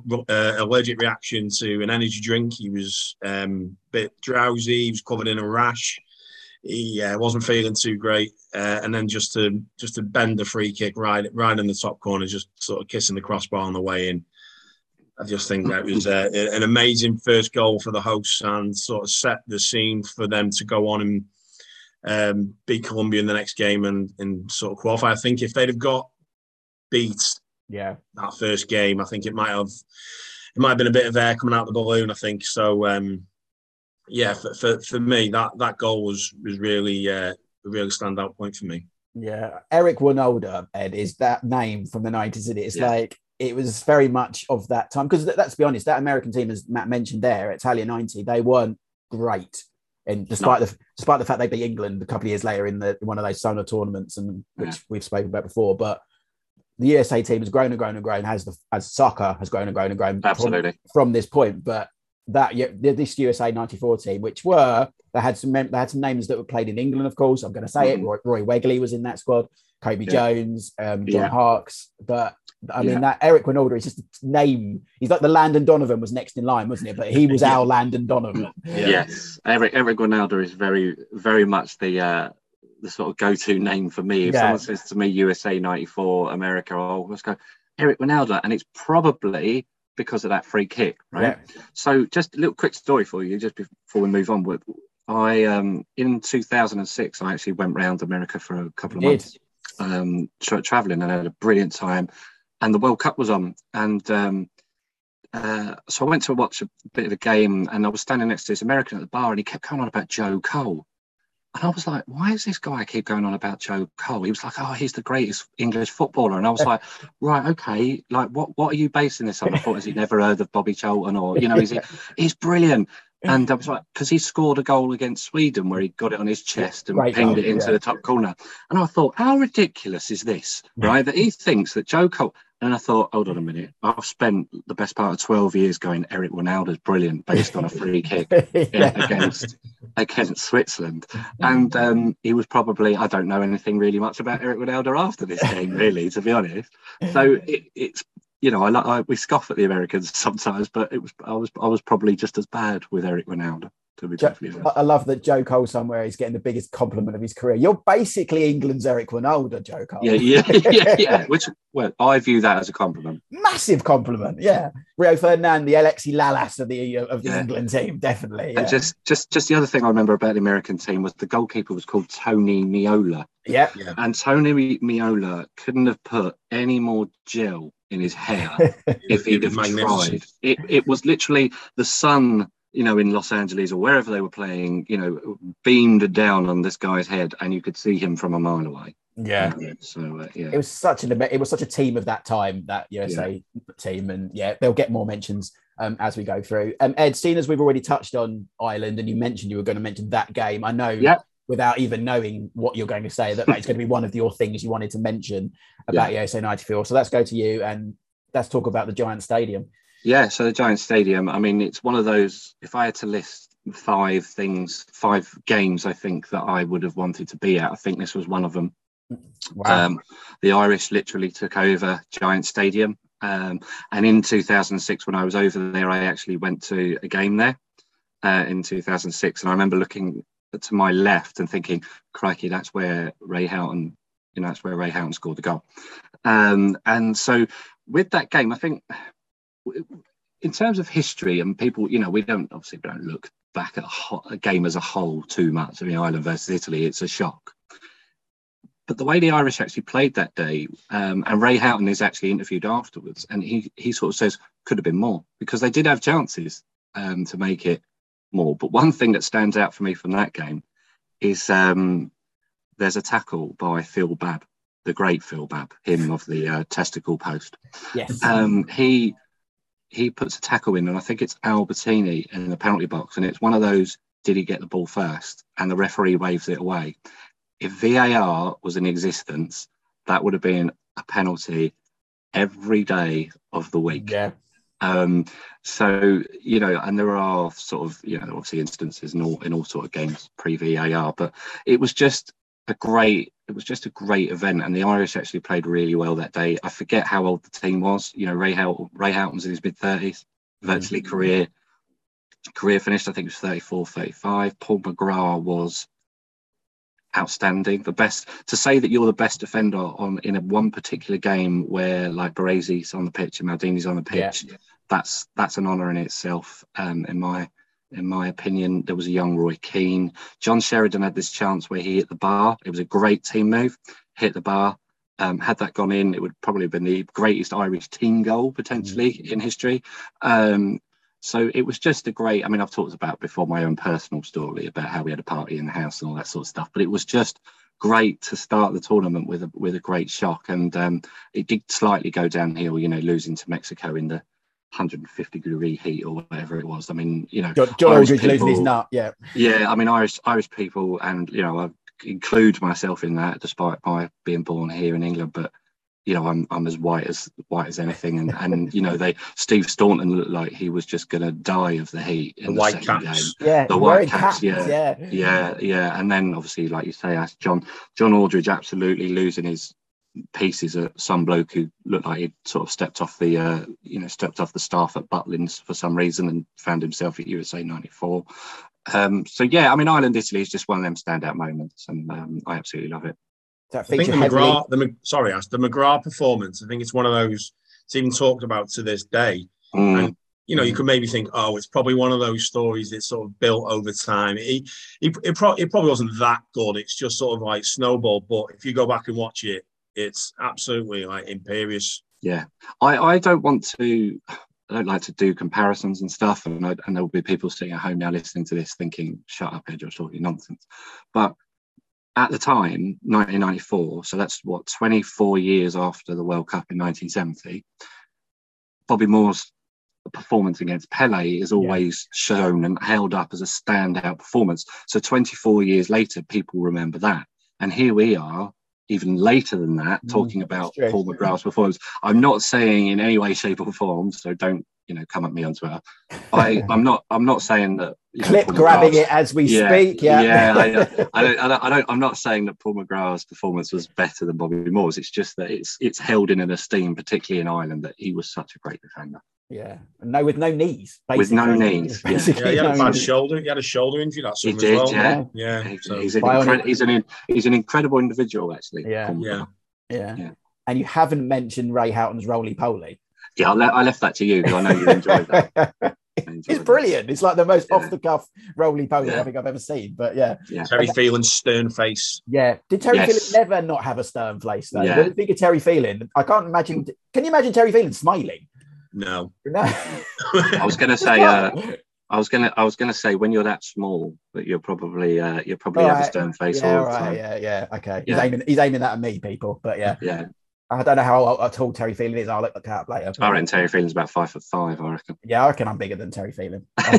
allergic reaction to an energy drink. He was um, a bit drowsy. He was covered in a rash. He uh, wasn't feeling too great. Uh, and then just to just to bend the free kick right right in the top corner, just sort of kissing the crossbar on the way in. I just think that was uh, an amazing first goal for the hosts and sort of set the scene for them to go on and um, beat Colombia in the next game and, and sort of qualify. I think if they'd have got beat yeah. that first game, I think it might have it might have been a bit of air coming out the balloon. I think so. Um, yeah, for, for, for me, that that goal was was really uh, a really standout point for me. Yeah. Eric Wynalda, Ed, is that name from the 90s, isn't it? It's Yeah. like it was very much of that time. Because let's be honest, that American team, as Matt mentioned there, Italia 90, they weren't great. And despite the despite the fact they beat England a couple of years later in the one of those summer tournaments, and which Yeah. we've spoken about before, but the USA team has grown and grown and grown, has the as soccer has grown and grown and grown from- Absolutely. from this point. But that yeah, this USA '94 team, which were they had some they had some names that were played in England, of course. I'm going to say Mhm. it. Roy, Roy Wegerle was in that squad. Cobi Yeah. Jones, um, John Yeah. Harkes. But I mean, Yeah. that Eric Wynalda is just a name. He's like the Landon Donovan was next in line, wasn't it? But he was our Landon Donovan. Yes, Eric Eric Wynalda is very very much the uh, the sort of go to name for me. If Yeah. someone says to me USA '94 America, oh let's go Eric Wynalda, and it's probably because of that free kick, right? Yeah. So just a little quick story for you, just before we move on. With I um in 2006, I actually went round America for a couple of months, um, tra- traveling, and had a brilliant time. And the World Cup was on, and um, uh, so I went to watch a bit of the game, and I was standing next to this American at the bar, and he kept going on about Joe Cole. And I was like, why is this guy keep going on about Joe Cole? He was like, oh, he's the greatest English footballer. And I was like, right, okay, like what what are you basing this on? I thought, has he never heard of Bobby Charlton or, you know, is he he's brilliant. And I was like, because he scored a goal against Sweden where he got it on his chest and Great pinged it into yeah. the top corner. And I thought, how ridiculous is this, right? That he thinks that Joe Cole. And I thought, hold on a minute. I've spent the best part of 12 years going, Eric Wynalda's brilliant based on a free kick Yeah. against against Switzerland. And um, he was probably, I don't know anything really much about Eric Ronaldo after this game, really, to be honest. So it, it's, you know, I, li- I we scoff at the Americans sometimes, but it was I was I was probably just as bad with Eric Wynalda, to be Jo- perfectly I honest. I love that Joe Cole somewhere is getting the biggest compliment of his career. You're basically England's Eric Wynalda, Joe Cole. Yeah, yeah, yeah, yeah. Which, well, I view that as a compliment. Massive compliment. Yeah. Rio Ferdinand, the Alexi Lalas of the of the Yeah. England team, definitely. And just, just, just the other thing I remember about the American team was the goalkeeper was called Tony Meola. yeah. And Tony Meola couldn't have put any more gel in his hair if he'd have tried. It, it was literally the sun, you know, in Los Angeles or wherever they were playing, you know, beamed down on this guy's head and you could see him from a mile away. yeah. So, uh, yeah. It was such an it was such a team of that time, that USA team. And yeah, they'll get more mentions um, as we go through. Um, Ed, seeing as we've already touched on Ireland and you mentioned you were going to mention that game, I know Yeah. Without even knowing what you're going to say that that's going to be one of your things you wanted to mention about USA 94. So let's go to you and let's talk about the Giant Stadium. Yeah, so the Giant Stadium. I mean, it's one of those. If I had to list five things, five games, I think that I would have wanted to be at. I think this was one of them. Wow. Um, the Irish literally took over Giant Stadium. Um, and in 2006, when I was over there, I actually went to a game there uh, in 2006. And I remember looking to my left and thinking, crikey, that's where Ray Houghton, you know, that's where Ray Houghton scored the goal. Um, and so with that game, I think in terms of history and people, you know, we don't obviously we don't look back at a, game as a whole too much. I mean, Ireland versus Italy, it's a shock. But the way the Irish actually played that day, um, and Ray Houghton is actually interviewed afterwards, and he he sort of says could have been more because they did have chances um, to make it more. But one thing that stands out for me from that game is um, there's a tackle by Phil Babb, the great Phil Babb, him of the uh, testicle post. yes. Um, he he puts a tackle in, and I think it's Albertini in the penalty box, and it's one of those. Did he get the ball first? And the referee waves it away. If VAR was in existence, that would have been a penalty every day of the week. yeah. Um, so you know, and there are sort of you know obviously instances in all in all sort of games pre VAR, but it was just a great it was just a great event, and the Irish actually played really well that day. I forget how old the team was. You know, Ray Houghton, Ray Houghton was in his mid thirties, virtually career career finished. I think it was 34, 35. Paul McGrath was outstanding. The best to say that you're the best defender on in a one particular game where like Baresi's on the pitch and Maldini's on the pitch. That's that's an honour in itself. Um, in my in my opinion, there was a young Roy Keane. John Sheridan had this chance where he hit the bar. It was a great team move. Hit the bar. Um, had that gone in, it would probably have been the greatest Irish team goal potentially in history. Um, so it was just a great. I mean, I've talked about before my own personal story about how we had a party in the house and all that sort of stuff. But it was just great to start the tournament with a with a great shock, and um, it did slightly go downhill. You know, losing to Mexico in the 150 degree heat or whatever it was. I mean, you know, John, John Irish Aldridge losing his nut. Yeah. yeah, I mean Irish Irish people, and you know I include myself in that, despite my being born here in England. But you know I'm I'm as white as white as anything, and and you know they Steve Staunton looked like he was just going to die of the heat in The the, white second caps. Yeah. The white caps, yeah. yeah. Yeah, yeah, and then obviously, like you say, as John John Aldridge absolutely losing his pieces at some bloke who looked like he'd sort of stepped off the uh, you know stepped off the staff at Butlins for some reason and found himself at USA 94 um, so yeah I mean Ireland Italy is just one of them standout moments and um, I absolutely love it That I think the. McGrath, the sorry, Ash, the McGrath performance. I think it's one of those. It's even talked about to this day. Mm, And you know, you could maybe think, oh, it's probably one of those stories that sort of built over time. It, it, it, pro- it probably wasn't that good. It's just sort of like snowball. But if you go back and watch it, it's absolutely like imperious. yeah. I, I don't want to I don't like to do comparisons and stuff and, I, and there will be people sitting at home now listening to this thinking shut up Ed you're talking nonsense. But at the time 1994 so that's what 24 years after the World Cup in 1970 Bobby Moore's performance against Pele is always shown and held up as a standout performance. So 24 years later people remember that. And here we are even later than that Mm, talking about true. Paul McGrath's performance I'm not saying in any way, shape, or form. So don't you know come at me on Twitter. I, I'm not. I'm not saying that. you know, Clip grabbing it as we Yeah, speak. Yeah. yeah, I, I, don't, I, don't, I don't. I'm not saying that Paul McGrath's performance was better than Bobby Moore's. It's just that it's it's held in an esteem, particularly in Ireland, that he was such a great defender. Yeah. No, with no knees. With no knees, yeah. Yeah, Basically he had a bad knees. shoulder. He had a shoulder injury that He did, as well. yeah. yeah. He- So, he's, an incre- he's an he's an incredible individual, actually. Yeah. Yeah. Yeah. Yeah. And you haven't mentioned Ray Houghton's roly poly. yeah. I, le- I left that to you because I know you enjoyed that. I enjoyed it's that. brilliant. It's like the most Yeah. off the cuff roly poly Yeah. I think I've ever seen. But yeah, Yeah. Terry Phelan's stern face. yeah. Did Terry Yes. Phelan never not have a stern face though? Yeah. When think of Terry Phelan, I can't imagine. Can you imagine Terry Phelan smiling? No. No. I was going to say. Uh, I was gonna, I was gonna say, when you're that small, that you're probably, uh, you'll probably have a Alright. stern face yeah, all the time. yeah, yeah. Okay. He's aiming. He's aiming that at me, people. But yeah, Yeah, I don't know how, how tall Terry Phelan is. I'll look that up later. I reckon Terry Phelan's about five foot five. I reckon. Yeah, I reckon I'm bigger than Terry Phelan. I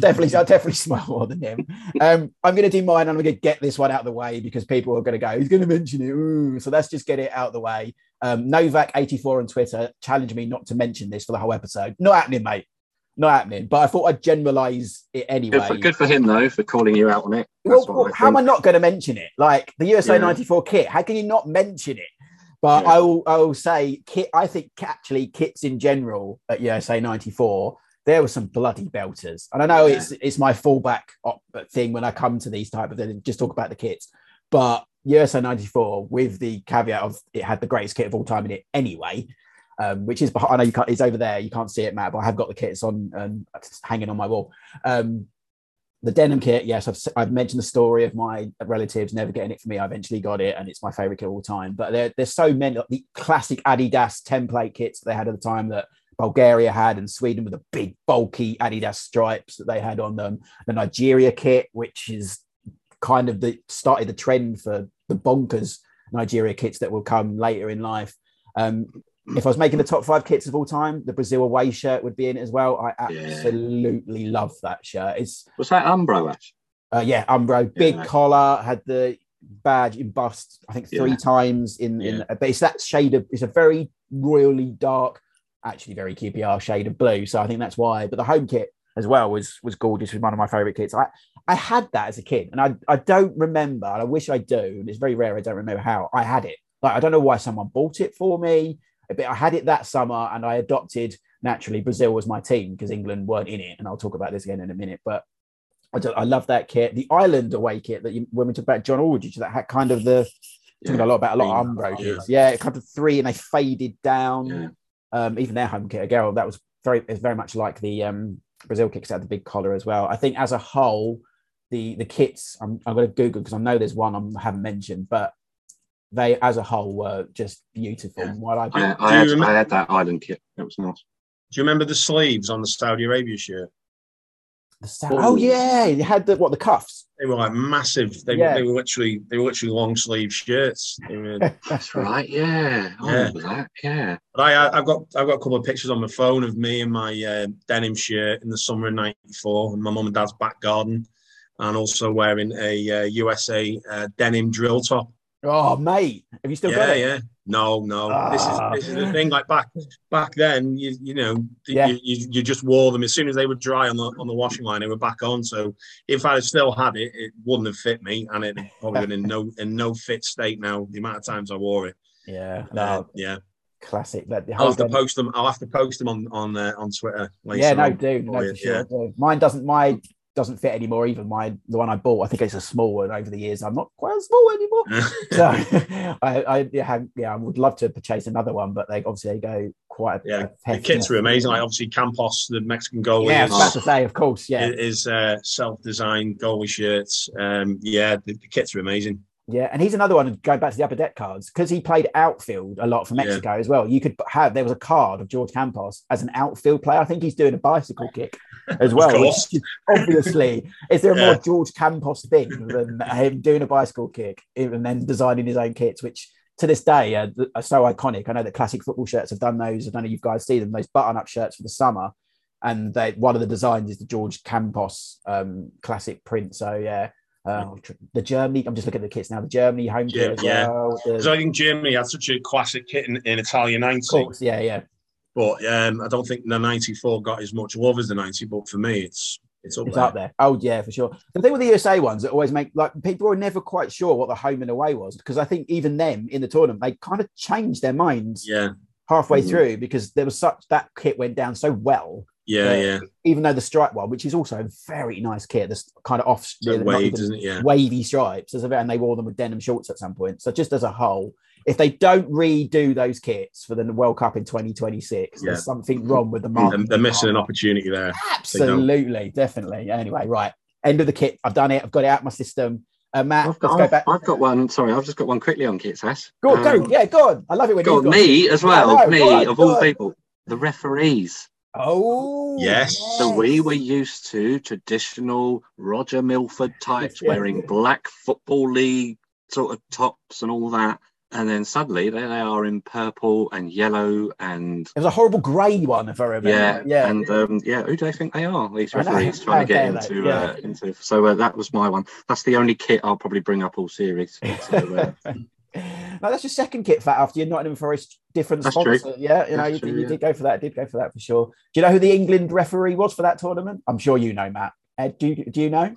definitely, I'm definitely smaller than him. Um, I'm going to do mine. and I'm going to get this one out of the way because people are going to go, he's going to mention it. Ooh. So let's just get it out of the way. Um, Novak eighty four on Twitter challenged me not to mention this for the whole episode. Not happening, mate. Not happening. But I thought I'd generalise it anyway. Good for, good for him though for calling you out on it. Well, well, how am I not going to mention it? Like the USA Yeah. '94 kit. How can you not mention it? But Yeah. I will. I will say kit. I think actually kits in general at USA '94. There were some bloody belters, and I know Yeah. it's it's my fallback thing when I come to these type of things. Just talk about the kits, but USA '94 with the caveat of it had the greatest kit of all time in it anyway. Um, which is behind, I know you can't. It's over there. You can't see it, Matt. But I have got the kits on and hanging on my wall. Um, the denim kit, yes, I've, I've mentioned the story of my relatives never getting it for me. I eventually got it, and it's my favorite kit of all time. But there, there's so many the classic Adidas template kits that they had at the time that Bulgaria had, and Sweden with the big bulky Adidas stripes that they had on them. The Nigeria kit, which is kind of the started the trend for the bonkers Nigeria kits that will come later in life. Um, if I was making the top five kits of all time, the Brazil away shirt would be in it as well. I Yeah. absolutely love that shirt. It's Was that Umbro Ash? uh, yeah, Umbro, big Yeah. collar, had the badge embossed, I think three Yeah. times in, in but it's that shade of it's a very royally dark, actually very QPR shade of blue. So I think that's why. But the home kit as well was was gorgeous, was one of my favorite kits. I I had that as a kid, and I I don't remember, and I wish I do, and it's very rare I don't remember how I had it. Like I don't know why someone bought it for me, but I had it that summer and I adopted naturally Brazil was my team because England weren't in it, and I'll talk about this again in a minute. But I, I love that kit. The Ireland away kit that you, when we talk about John Aldridge, that had kind of the talking a lot about a lot of Umbro yeah. Yeah, it kind of three and they faded down. Yeah. Um, even their home kit, again, that was very it's very much like the um, Brazil kicks out the big collar as well. I think as a whole, the the kits I'm, I'm going to Google because I know there's one I'm- I haven't mentioned, but they as a whole were just beautiful. Yeah. What I, I, I, had, remem- I had that Ireland kit. It was nice. Do you remember the sleeves on the Saudi Arabia shirt? The sound, oh yeah, you had the what the cuffs. They were like massive. They, Yeah. they were literally they were literally long sleeve shirts. They were, That's right. Yeah. I Yeah. remember that. Yeah. but I I've got I've got a couple of pictures on my phone of me in my uh, denim shirt in the summer of '94 in my mum and dad's back garden, and also wearing a uh, USA uh, denim drill top. Oh mate, have you still got it? yeah, it? yeah. No, no. Ah. This is this is the thing. Like back back then, you you know, Yeah. you, you, you just wore them as soon as they were dry on the on the washing line. They were back on. So if I had still had it, it wouldn't have fit me, and it probably been in no in no fit state now. The amount of times I wore it. Yeah, Uh, no, yeah. classic. I'll have to post them. I'll have to post them on on uh, on Twitter. Later yeah, no, on. do no, Oh, yeah, sure. yeah. do. Mine doesn't. My doesn't fit anymore. Even my the one I bought, I think it's a small one. Over the years, I'm not quite as small anymore. so I, I yeah, have- yeah, I would love to purchase another one, but they obviously they go quite. a- yeah, the kits were amazing. Like obviously Campos, the Mexican goalie, Yeah, I was about to say, of course, yeah, is uh, self-designed goalie shirts. Um, yeah, the, the kits are amazing. Yeah. And he's another one going back to the upper deck cards because he played outfield a lot for Yeah. Mexico as well. You could have there was a card of George Campos as an outfield player. I think he's doing a bicycle kick as well. is obviously, is there a Yeah. more George Campos thing than him doing a bicycle kick and then designing his own kits, which to this day th- are so iconic. I know that classic football shirts have done those. I don't know if you guys see them, those button-up shirts for the summer. And they, one of the designs is the George Campos um, classic print. So yeah, uh, the Germany. I'm just looking at the kits now. The Germany home kit Yeah, as yeah. well. The, Because I think Germany had such a classic kit in, in Italia 90, of course, yeah, yeah. but um, I don't think the 94 got as much love as the 90, but for me, it's it's up It's there. up there. Oh yeah, for sure. The thing with the USA ones that always make like people are never quite sure what the home and away was because I think even them in the tournament they kind of changed their minds Yeah, halfway Mhm. through because there was such that kit went down so well. Yeah, Yeah. yeah. Even though the stripe one, which is also a very nice kit, this kind of off So not waved, even- isn't it? Yeah. wavy stripes, there's a and they wore them with denim shorts at some point. So just as a whole, if they don't redo those kits for the World Cup in 2026, Yeah. there's something wrong with the market. they're missing an opportunity there. Absolutely, definitely. Anyway, right. End of the kit. I've done it. I've got it out of my system. Uh, Matt, I've let's got, go I've, back. I've got one. Sorry, I've just got one quickly on kits, Ash. Go, on, go. Um, Yeah, go on. I love it when you've on, got- me as well. I know, me, go on, of go all on. people. The referees. Oh, Yes. So we were used to traditional Roger Milford types wearing black football league sort of tops and all that. And then suddenly there they are in purple and yellow and It was a horrible grey one, if I remember. yeah, yeah. and um, yeah, who do they think they are? These referees trying to get into Yeah. uh, into. So uh, that was my one. That's the only kit I'll probably bring up all series. So, uh, No, that's your second kit fat after you're Nottingham Forest different That's sponsor. true. Yeah, you know, you, true, did, you yeah. did go for that. Did go for that for sure. Do you know who the England referee was for that tournament? I'm sure you know, Matt. Ed, do you, do you know?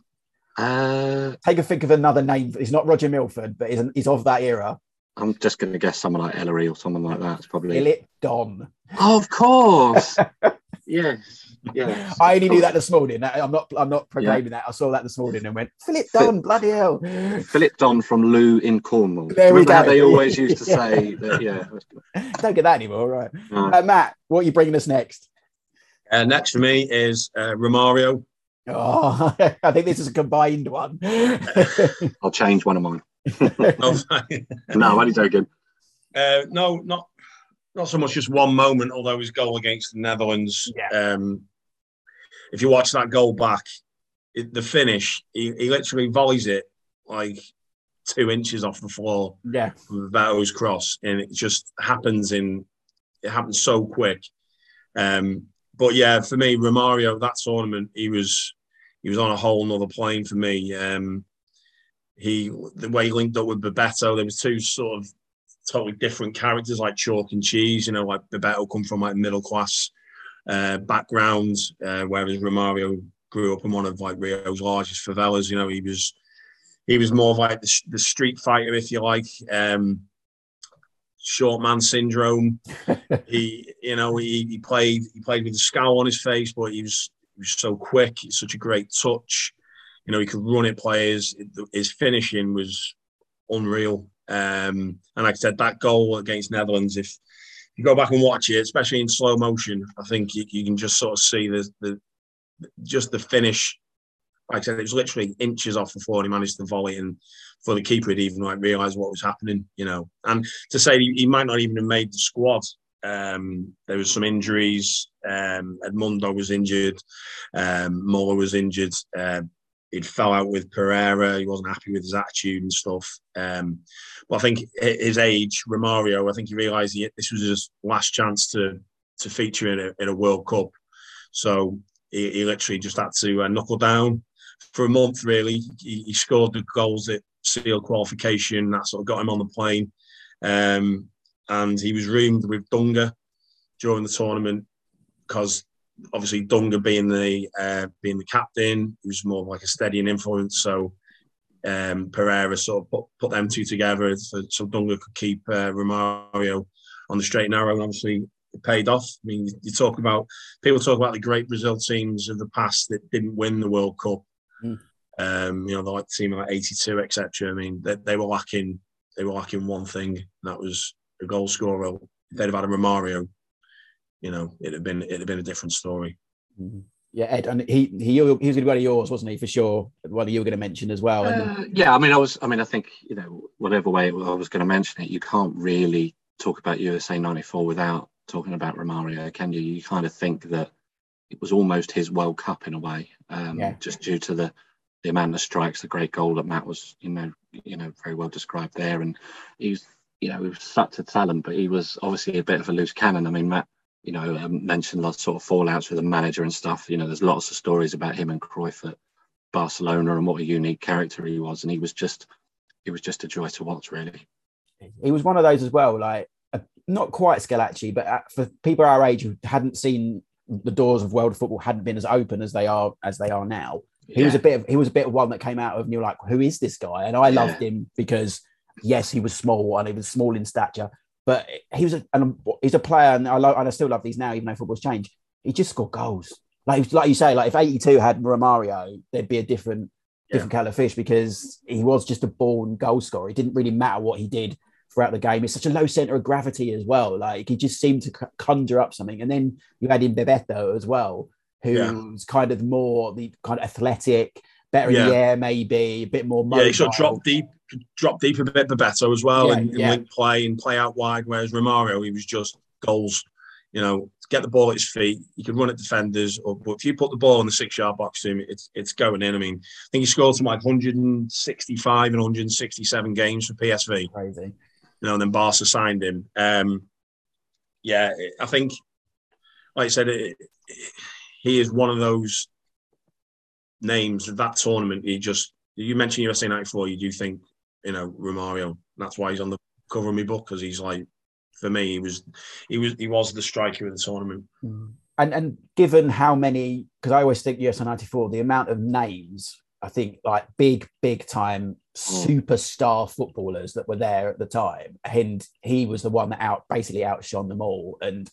Uh, Take a think of another name. He's not Roger Milford, but he's, he's of that era. I'm just going to guess someone like Elleray or someone like that. It's probably. Philip Don. Oh, of course. yes. Yes. I only knew that this morning. I'm not. I'm not proclaiming that. I saw that this morning and went, Philip Don, bloody hell. Philip Don from Lou in Cornwall. There we Remember how go. They always used to Yeah. say that. Yeah. Don't get that anymore, right? No. Uh, Matt, what are you bringing us next? Uh, next for me is uh, Romario. Oh, I think this is a combined one. I'll change one of mine. No, No, I'm only joking. uh, no, not not so much just one moment. Although his goal against the Netherlands, um, if you watch that goal back, it, the finish, he, he literally volleys it like two inches off the floor yeah, with Beto's cross, and it just happens in it happens so quick. Um, but yeah, for me, Romario, that tournament, he was he was on a whole nother plane for me. Um, he the way he linked up with Bebeto, there was two sort of totally different characters like chalk and cheese. You know, like Bebeto come from like middle class uh, background, uh, whereas Romario grew up in one of like Rio's largest favelas. You know, he was he was more of like the, the street fighter, if you like. Um, short man syndrome. he, you know, he, he played he played with a scowl on his face, but he was he was so quick. He's such a great touch. You know, he could run at players. His finishing was unreal. Um, and like I said, that goal against Netherlands, if you go back and watch it, especially in slow motion, I think you, you can just sort of see the, the just the finish. Like I said, it was literally inches off the floor, and he managed to volley, and for the keeper, he'd even like realise what was happening, you know. And to say he, he might not even have made the squad. Um, there was some injuries. Um, Edmundo was injured. Um, Muller was injured. Uh, he'd fell out with Parreira. He wasn't happy with his attitude and stuff. Um, but I think his age, Romario, I think he realised he, this was his last chance to to feature in a, in a World Cup. So he, he literally just had to uh, knuckle down for a month. Really, he, he scored the goals that sealed qualification. That sort of got him on the plane. Um, and he was roomed with Dunga during the tournament because obviously Dunga being the uh, being the captain, he was more of like a steadying influence. So um, Parreira sort of put, put them two together so, so Dunga could keep uh, Romario on the straight and narrow. And obviously, it paid off. I mean, you talk about people talk about the great Brazil teams of the past that didn't win the World Cup. Mm. Um, you know, like the team like '82, etc. I mean, they, they were lacking. They were lacking one thing, and that was a goal scorer. If they'd have had a Romario, you know, it'd have been it'd have been a different story. yeah, Ed, and he he he was going to be one of yours, wasn't he? For sure, Whether you were going to mention as well. And Uh, yeah, I mean, I was. I mean, I think you know, whatever way I was going to mention it, you can't really talk about USA '94 without talking about Romario, can you? You kind of think that it was almost his World Cup in a way, um, Yeah. just due to the the amount of strikes, the great goal that Matt was, you know, you know, very well described there, and he's, you know, he was such a talent, but he was obviously a bit of a loose cannon. I mean, Matt. You know, um, mentioned lots of sort of fallouts with the manager and stuff. You know, there's lots of stories about him and Cruyff at Barcelona and what a unique character he was, and he was just he was just a joy to watch, really. he was one of those as well, like uh, not quite Schillaci, but uh, for people our age who hadn't seen the doors of world football hadn't been as open as they are as they are now. He was a bit of he was a bit of one that came out of and you're like, who is this guy? And I Yeah. loved him because yes, he was small and he was small in stature, but he was a, and he's a player, and I love and I still love these now, even though football's changed. He just scored goals. Like like you say, like if 82 had Romario, there'd be a different different kettle of fish because he was just a born goal scorer. It didn't really matter what he did throughout the game. It's such a low center of gravity as well. Like he just seemed to c- conjure up something. And then you had in Bebeto as well, who's Yeah. kind of more the kind of athletic, better in the air, maybe a bit more mobile. Yeah, he sort of dropped deep, dropped deep a bit Bebeto as well, Yeah, and, and yeah. link play and play out wide. Whereas Romario, he was just goals. You know, get the ball at his feet. He could run at defenders, or but if you put the ball in the six-yard box to him, it's it's going in. I mean, I think he scored some like 165 and 167 games for PSV. Crazy. you know, and then Barca signed him. Um, yeah, I think, like I said, it, it, he is one of those names of that tournament. He just, you mentioned USA '94, you do think, you know, Romario. That's why he's on the cover of my book because he's like, for me, he was, he was, he was the striker of the tournament. Mm. And and given how many, because I always think US '94, the amount of names, I think like big, big time superstar footballers that were there at the time, and he was the one that out basically outshone them all. And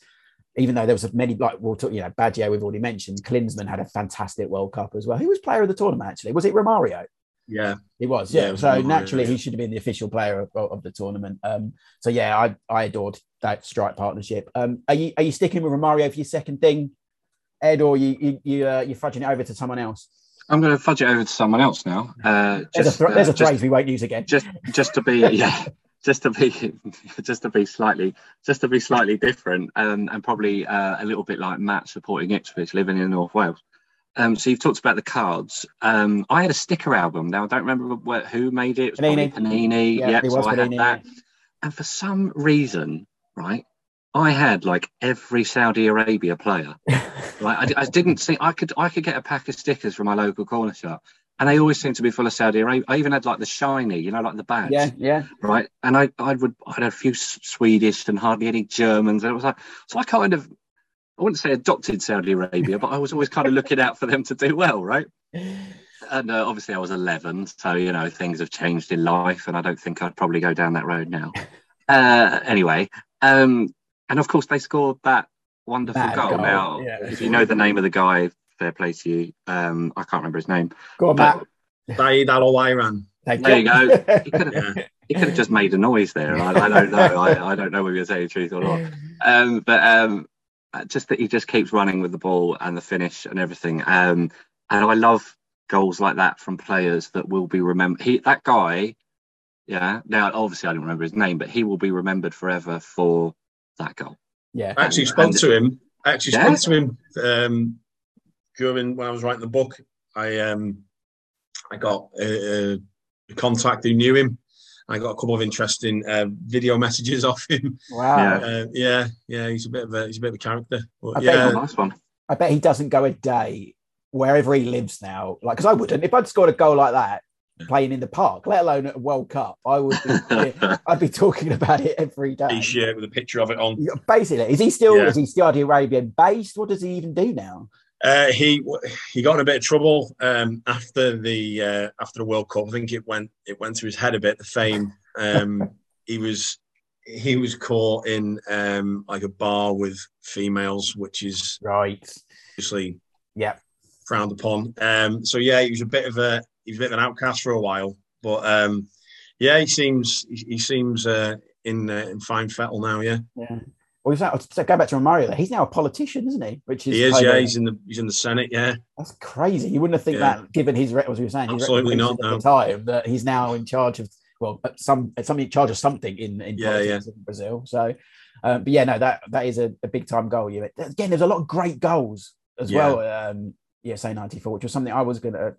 even though there was many like we'll talk, you know, Baggio we've already mentioned, Klinsmann had a fantastic World Cup as well. Who was player of the tournament actually? Was it Romario? Yeah, he was. Yeah, yeah was so naturally he should have been the official player of, of, the tournament. Um, so yeah, I I adored that strike partnership. Um, are you are you sticking with Romario for your second thing, Ed, or you you you uh, you're fudging it over to someone else? I'm going to fudge it over to someone else now. Uh, just, there's a, th- there's a uh, phrase just, we won't use again. Just just to be yeah just to be just to be slightly just to be slightly different and, and probably uh, a little bit like Matt supporting Ipswich living in North Wales. Um, so you've talked about the cards. Um, I had a sticker album. Now I don't remember what, who made it. It was Panini. Panini. Yeah, yep, so I had that. And for some reason, right, I had like every Saudi Arabia player. like I, I, didn't think I could I could get a pack of stickers from my local corner shop and they always seemed to be full of Saudi Arabia. I even had like the shiny, you know, like the badge. Yeah, yeah. Right, and I, I would, I had a few Swedish and hardly any Germans, and it was like, so I kind of, I wouldn't say adopted Saudi Arabia, but I was always kind of looking out for them to do well, right? And uh, obviously, I was 11, so you know things have changed in life, and I don't think I'd probably go down that road now. Uh, anyway, um, and of course, they scored that wonderful goal. goal. Now, yeah. if you know the name of the guy fair play to you. Um, I can't remember his name. Go on, Matt. Saeed Al Owairan. There you go. He could, have, yeah. he could have just made a noise there. I, I don't know. I, I, don't know whether you're saying the truth or not. Um, but um, just that he just keeps running with the ball and the finish and everything. Um, and I love goals like that from players that will be remembered. He that guy, yeah. Now obviously I don't remember his name, but he will be remembered forever for that goal. Yeah. I actually spoke to him. I actually yeah. spoke to him um, during when I was writing the book, I um I got a, a contact who knew him. I got a couple of interesting uh, video messages off him. Wow. Uh, yeah, yeah, he's a bit of a he's a bit of a character. But, I yeah, bet, nice one. I bet he doesn't go a day wherever he lives now. Like, because I wouldn't if I'd scored a goal like that playing in the park, let alone at a World Cup. I would be, I'd be talking about it every day. T-shirt with a picture of it on. Basically, is he still yeah. is he Saudi Arabian based? What does he even do now? Uh, he he got in a bit of trouble um, after the uh, after the World Cup. I think it went it went to his head a bit. The fame. Um, he was he was caught in um, like a bar with females, which is right. Obviously, yeah, frowned upon. Um, so yeah, he was a bit of a he was a bit of an outcast for a while, but um, yeah, he seems he, he seems uh, in uh, in fine fettle now. Yeah. Yeah. Well, he's go back to Mario. He's now a politician, isn't he? Which is he is, yeah. Of, he's in the he's in the Senate, yeah. That's crazy. You wouldn't have think yeah. that, given his as we were saying, absolutely not. At no. the time that he's now in charge of well, some something in charge of something in in yeah, yeah. in Brazil. So, um, but yeah, no, that that is a, a big time goal. You again, there's a lot of great goals as well. Um, yeah, say ninety four, which was something I was going to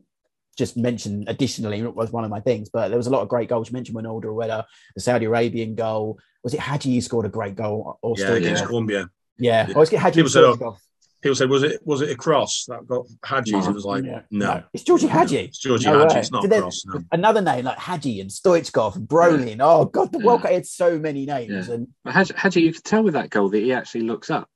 just mention additionally it was one of my things but there was a lot of great goals you mentioned Ronaldo Rueda, the Saudi Arabian goal was it Hagi who scored a great goal or yeah against Colombia yeah, yeah. I always get Hagi people said, people said was it was it a cross that got Hagi's no. it was like yeah. no. no. it's Georgie Hagi it's Georgie no Hagi it's oh, not cross no. another name like Hagi and Stoichkov and Brolin yeah. oh god the World Cup had so many names and Hagi you could tell with that goal that he actually looks up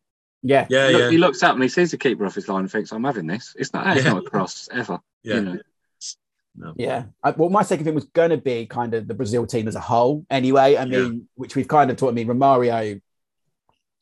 yeah, yeah, he, look, yeah. he looks up and he sees the keeper off his line and thinks, "I'm having this." It's not, it's not a cross ever. Yeah, you know? No. Yeah. I, well, my second thing was going to be kind of the Brazil team as a whole, anyway. I mean, yeah. which we've kind of taught me. Romario,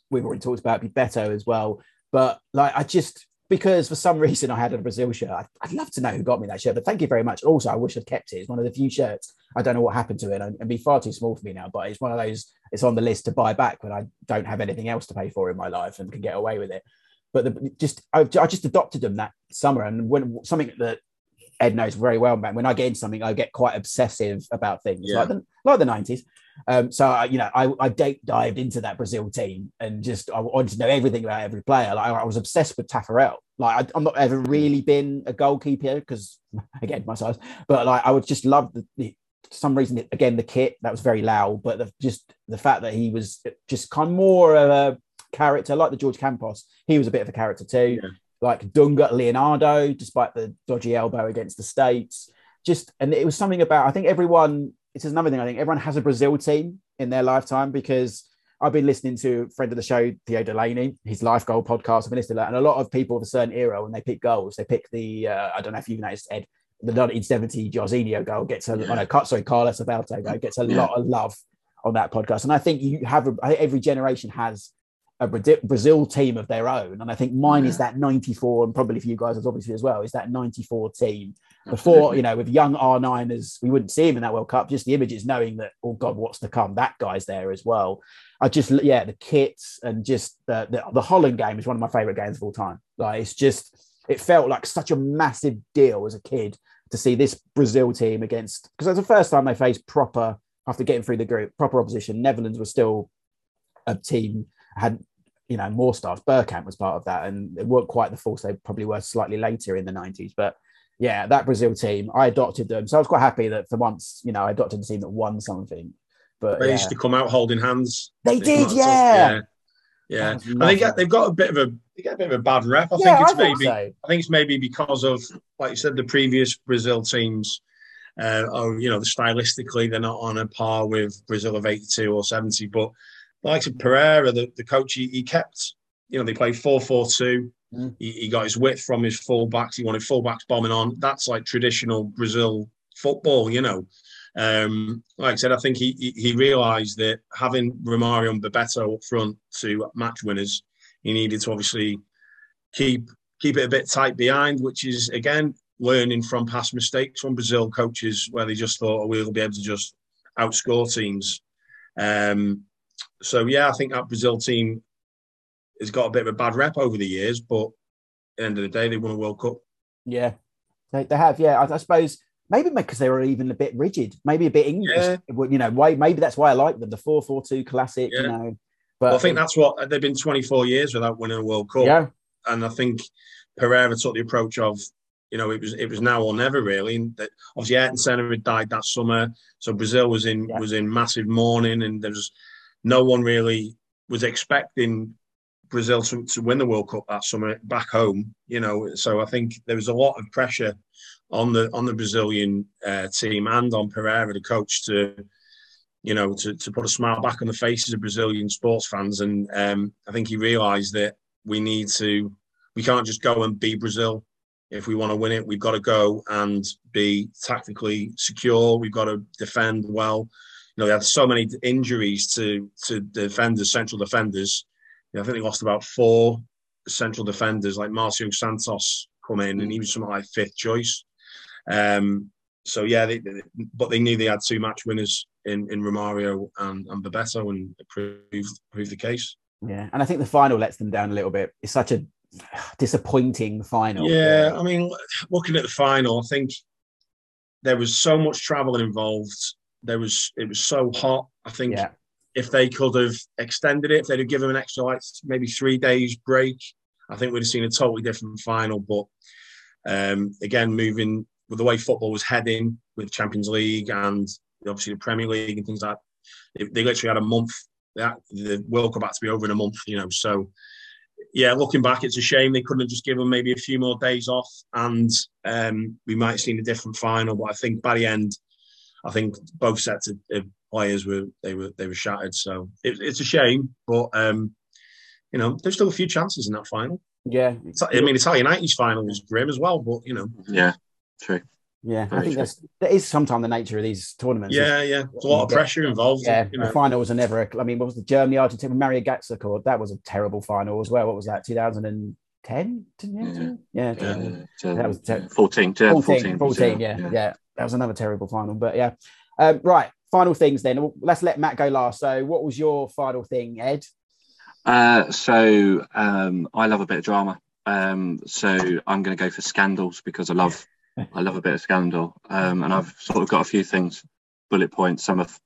we've already talked about Beto as well. But like, I just because for some reason I had a Brazil shirt. I'd, I'd, love to know who got me that shirt. But thank you very much. Also, I wish I'd kept it. It's one of the few shirts. I don't know what happened to it. and be far too small for me now. But it's one of those. It's on the list to buy back when I don't have anything else to pay for in my life and can get away with it. But the, just I, I just adopted them that summer, and when something that Ed knows very well, man. When I get into something, I get quite obsessive about things, yeah. like the like the nineties. Um, so I, you know, I, I deep dived into that Brazil team and just I wanted to know everything about every player. Like I was obsessed with Taffarel. Like I, am not ever really been a goalkeeper because again my size, but like I would just love the, the some reason again the kit that was very loud, but the, just the fact that he was just kind of more of a character like the George Campos. He was a bit of a character too. Yeah like Dunga Leonardo, despite the dodgy elbow against the States. Just and it was something about I think everyone it's another thing. I think everyone has a Brazil team in their lifetime because I've been listening to a friend of the show, Theo Delaney, his life goal podcast. I've been listening to that. And a lot of people of a certain era, when they pick goals, they pick the, uh, I don't know if you've noticed, Ed, the 1970 Jorginho goal gets a, yeah. sorry, Carlos Alberto goal gets a yeah. lot of love on that podcast. And I think you have, a, every generation has a Brazil team of their own. And I think mine yeah. is that 94, and probably for you guys, as obviously as well, is that 94 team. Before, Absolutely. you know, with young R9ers, we wouldn't see him in that World Cup, just the images knowing that, oh God, what's to come? That guy's there as well. I just, yeah, the kits and just the, the, the Holland game is one of my favorite games of all time. Like, it's just, it felt like such a massive deal as a kid to see this Brazil team against, because it was the first time they faced proper, after getting through the group, proper opposition. Netherlands was still a team had you know more stars. Bergkamp was part of that, and it weren't quite the force they probably were slightly later in the nineties. But yeah, that Brazil team, I adopted them, so I was quite happy that for once, you know, I adopted a team that won something. But they yeah. used to come out holding hands. They, did, yeah. yeah. Yeah, and they get they've got a bit of a they get a bit of a bad rep. I yeah, think it's I maybe so. I think it's maybe because of like you said the previous Brazil teams. Uh, or you know, stylistically they're not on a par with Brazil of '82 or '70, but likes of Parreira, the, the coach, he, he kept, you know, they played 4 4 2. Mm. He, he, got his width from his fullbacks. He wanted fullbacks bombing on. That's like traditional Brazil football, you know. Um, like I said, I think he, he, he realised that having Romario and Bebeto up front to match winners, he needed to obviously keep keep it a bit tight behind, which is again learning from past mistakes from Brazil coaches where they just thought oh, we'll be able to just outscore teams. Um, so yeah, I think that Brazil team has got a bit of a bad rep over the years, but at the end of the day, they won a World Cup. Yeah, they, they have. Yeah, I, I suppose maybe because they were even a bit rigid, maybe a bit English. Yeah. You know, why? Maybe that's why I like them. The four four two classic. Yeah. You know, but well, I think that's what they've been twenty four years without winning a World Cup. Yeah, and I think Parreira took the approach of. You know, it was it was now or never really. And that obviously Ayrton Senna had died that summer, so Brazil was in yeah. was in massive mourning, and there was no one really was expecting Brazil to, to win the World Cup that summer back home. You know, so I think there was a lot of pressure on the on the Brazilian uh, team and on Parreira, the coach, to you know to, to put a smile back on the faces of Brazilian sports fans. And um, I think he realised that we need to we can't just go and be Brazil. If we want to win it, we've got to go and be tactically secure. We've got to defend well know, they had so many injuries to to defenders, central defenders. You know, I think they lost about four central defenders, like Marcio Santos come in, and he was something like fifth choice. Um, so yeah, they, they, but they knew they had two match winners in in Romario and, and Bebeto, and proved proved the case. Yeah, and I think the final lets them down a little bit. It's such a disappointing final. Yeah, I mean, looking at the final, I think there was so much travel involved there was it was so hot. I think yeah. if they could have extended it, if they'd have given an extra like maybe three days break, I think we'd have seen a totally different final. But um, again, moving with the way football was heading with Champions League and obviously the Premier League and things like that, they, they literally had a month. That the World Cup had to be over in a month, you know. So yeah, looking back, it's a shame they couldn't have just given maybe a few more days off, and um, we might have seen a different final. But I think by the end, I think both sets of, players were they were they were shattered. So it, it's a shame, but um, you know there's still a few chances in that final. Yeah, I mean Italia '90's final was grim as well, but you know. Yeah, true. Yeah, Very I think true. that's that is sometimes the nature of these tournaments. Yeah, yeah, there's a lot of pressure involved. Yeah, you know. the finals are never. I mean, what was the Germany Argentina Mario Götze scored? That was a terrible final as well. What was that? 2010? Yeah, yeah, yeah. that was ter- 14, 14, 14, 14 yeah, yeah, yeah that was another terrible final. But yeah, um, right. Final things then. Let's let Matt go last. So, what was your final thing, Ed? Uh, so um, I love a bit of drama. Um, so I'm going to go for scandals because I love I love a bit of scandal. Um, and I've sort of got a few things, bullet points. Some of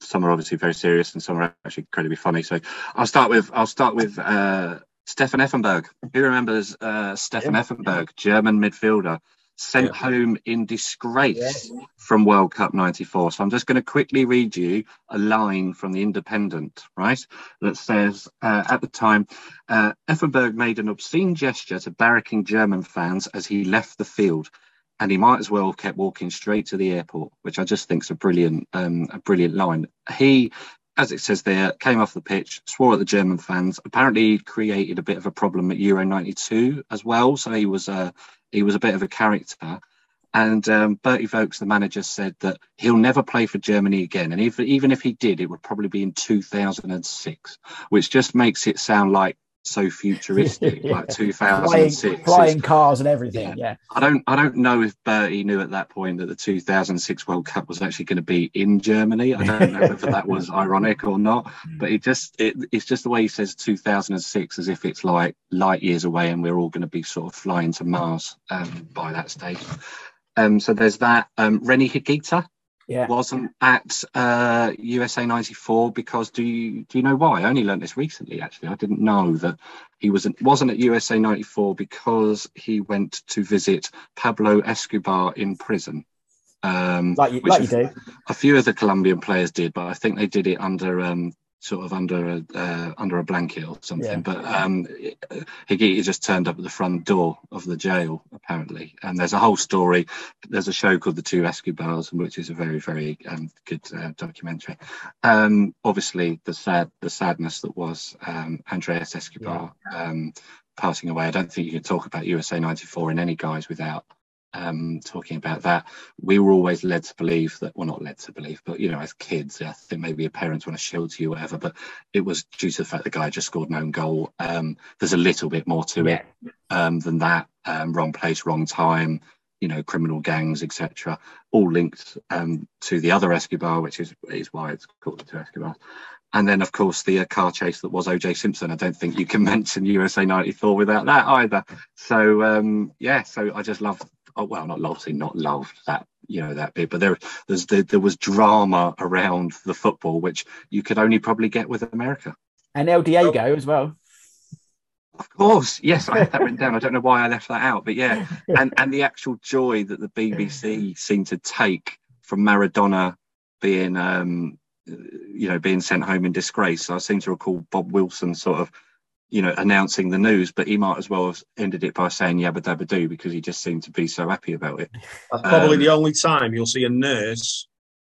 some are obviously very serious, and some are actually incredibly funny. So I'll start with I'll start with uh, Stefan Effenberg. Who remembers uh, Stefan yeah. Effenberg, German midfielder? sent yeah. home in disgrace yeah. from World Cup 94. So I'm just going to quickly read you a line from the Independent, right? That says, uh, at the time, uh, Effenberg made an obscene gesture to barracking German fans as he left the field. and he might as well have kept walking straight to the airport, which I just think is a brilliant, um, a brilliant line. He, as it says there, came off the pitch, swore at the German fans. Apparently, he created a bit of a problem at Euro '92 as well, so he was a he was a bit of a character. And um, Bertie Vogts, the manager, said that he'll never play for Germany again. And if, even if he did, it would probably be in 2006, which just makes it sound like so futuristic, like 2006. Flying, flying cars and everything. Yeah. yeah. I don't I don't know if Bertie knew at that point that the 2006 World Cup was actually going to be in Germany. I don't know if that was ironic or not, but it just it, it's just the way he says 2006 as if it's like light years away and we're all going to be sort of flying to Mars um, by that stage. Um, so there's that. Um, Rene Higuita yeah. wasn't at uh, USA 94 because do you do you know why? I only learned this recently. Actually, I didn't know that he wasn't wasn't at USA 94 because he went to visit Pablo Escobar in prison. Um, like you, like you do. A few of the Colombian players did, but I think they did it under um, sort of under a uh, under a blanket or something. Yeah. But um, Higuita just turned up at the front door of the jail apparently, and there's a whole story. There's a show called The Two Escobars, which is a very very um, good uh, documentary. Um, obviously, the sad the sadness that was um, Andrés Escobar yeah. Um, passing away. I don't think you can talk about USA '94 in any guise without um, talking about that. We were always led to believe that, well, not led to believe, but you know, as kids, I think maybe your parents want to shield you, whatever. But it was due to the fact the guy just scored an own goal. Um, there's a little bit more to it um, than that. Um, wrong place, wrong time. You know, criminal gangs, etc., all linked um, to the other Escobar, which is is why it's called the two Escobars. And then, of course, the uh, car chase that was OJ Simpson. I don't think you can mention USA 94 without that either. So, um, yeah, so I just love oh, well, not obviously not loved that you know that bit, but there there's there, there was drama around the football which you could only probably get with America. And El Diego oh. as well. Of course, yes, I had that written down. I don't know why I left that out, but yeah, and and the actual joy that the BBC seemed to take from Maradona being, um, you know, being sent home in disgrace. I seem to recall Bob Wilson sort of you know, announcing the news, but he might as well have ended it by saying yabba dabba do because he just seemed to be so happy about it. That's probably um, the only time you'll see a nurse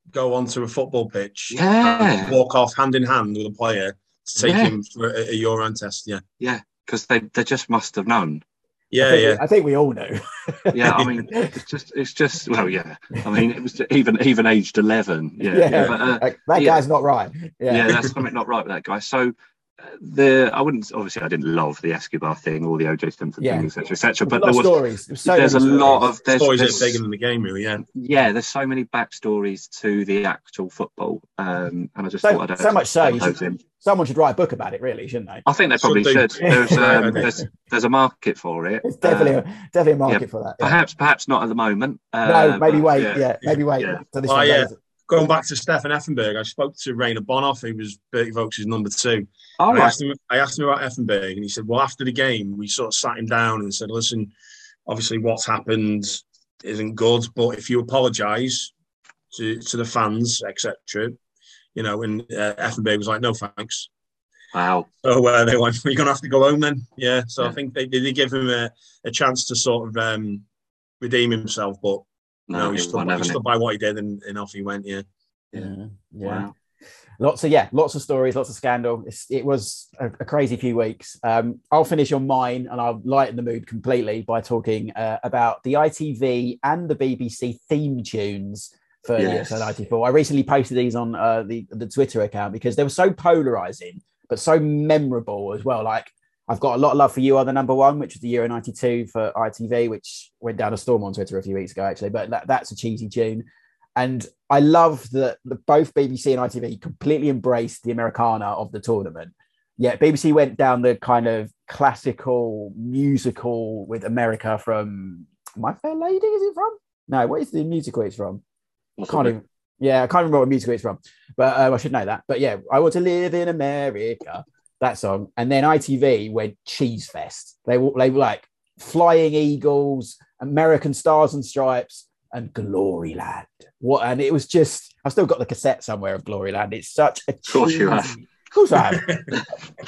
go onto a football pitch, yeah, walk off hand in hand with a player to take yeah. him for a, a urine test. Yeah, yeah, because they they just must have known. Yeah, I yeah. We, I think we all know. yeah, I mean, it's just, it's just, well, yeah. I mean, it was even, even aged eleven. Yeah, yeah. yeah. But, uh, that guy's not right. Yeah, yeah, that's something not right with that guy. So, the I wouldn't obviously I didn't love the Escobar thing or the OJ Simpson yeah. thing, etc., etc. But there was stories. so there's a stories. lot of there's, stories there's, bigger than the game, really. Yeah, yeah. There's so many backstories to the actual football, um, and I just so, thought I'd so much so should, someone should write a book about it, really, shouldn't they? I think they probably should. There's, um, there's, there's a market for it. It's definitely uh, a, definitely a market yeah, for that. Yeah. Perhaps perhaps not at the moment. Uh, no, maybe wait. Yeah, yeah maybe wait. Yeah. So oh, yeah going back to Stefan Effenberg, I spoke to Rainer Bonhof, who was Bertie Vogts' number two. Oh, I, asked him, I asked him about Effenberg, and he said, Well, after the game, we sort of sat him down and said, Listen, obviously, what's happened isn't good, but if you apologise to, to the fans, etc., you know, and uh, Effenberg was like, No, thanks. Wow. So uh, they went, You're going to have to go home then. Yeah. So yeah. I think they did give him a, a chance to sort of um, redeem himself, but no, no he, stood, by, he stood by what he did and, and off he went. Yeah. Yeah. yeah. Wow. Lots of yeah, lots of stories, lots of scandal. It's, it was a, a, crazy few weeks. Um, I'll finish on mine, and I'll lighten the mood completely by talking uh, about the ITV and the BBC theme tunes for yes. 94. I recently posted these on uh, the the Twitter account because they were so polarizing, but so memorable as well. Like I've got a lot of love for you on the number one, which was the Euro 92 for ITV, which went down a storm on Twitter a few weeks ago, actually. But that, that's a cheesy tune. And I love that both BBC and ITV completely embraced the Americana of the tournament. Yeah, BBC went down the kind of classical musical with America from My Fair Lady, is it from? No, what is the musical it's from? I can't even, yeah, I can't remember what musical it's from, but um, I should know that. But yeah, I want to live in America that song, and then ITV went Cheese Fest. They were they were like Flying Eagles, American Stars and Stripes, and Gloryland. What? And it was just I've still got the cassette somewhere of Gloryland. It's such a cheesy, Of course I have.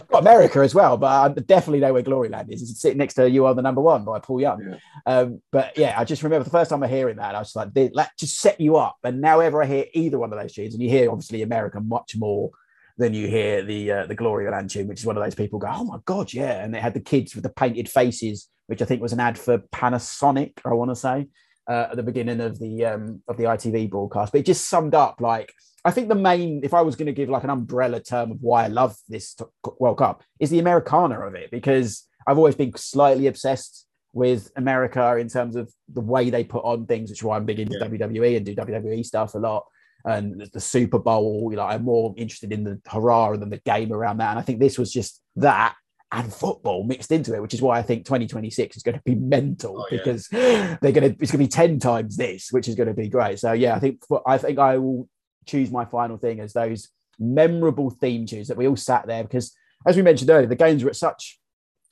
got America as well, but I definitely know where Gloryland is. It's sitting next to You Are the Number One by Paul Young. Yeah. Um, but yeah, I just remember the first time I hearing that, I was like, that just set you up. And now ever I hear either one of those tunes, and you hear obviously America much more than you hear the uh, the Gloryland tune, which is one of those people go, oh my god, yeah. And they had the kids with the painted faces, which I think was an ad for Panasonic, I want to say, uh, at the beginning of the um, of the ITV broadcast. But it just summed up like I think the main, if I was going to give like an umbrella term of why I love this World Cup, is the Americana of it because I've always been slightly obsessed with America in terms of the way they put on things, which is why I'm big into yeah. WWE and do WWE stuff a lot. And the Super Bowl, you know, I'm more interested in the hurrah than the game around that. And I think this was just that and football mixed into it, which is why I think 2026 is going to be mental oh, because they're going to it's going to be 10 times this, which is going to be great. So yeah, I think I think I will choose my final thing as those memorable theme tunes that we all sat there because as we mentioned earlier, the games were at such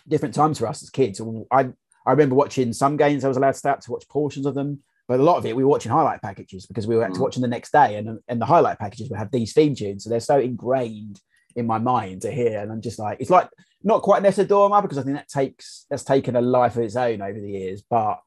different times for us as kids. I I remember watching some games I was allowed to start to watch portions of them, but a lot of it we were watching highlight packages because we were mm. watching the next day, and and the highlight packages would have these theme tunes, so they're so ingrained in my mind to hear, and I'm just like it's like not quite Nessun Dorma because I think that takes that's taken a life of its own over the years, but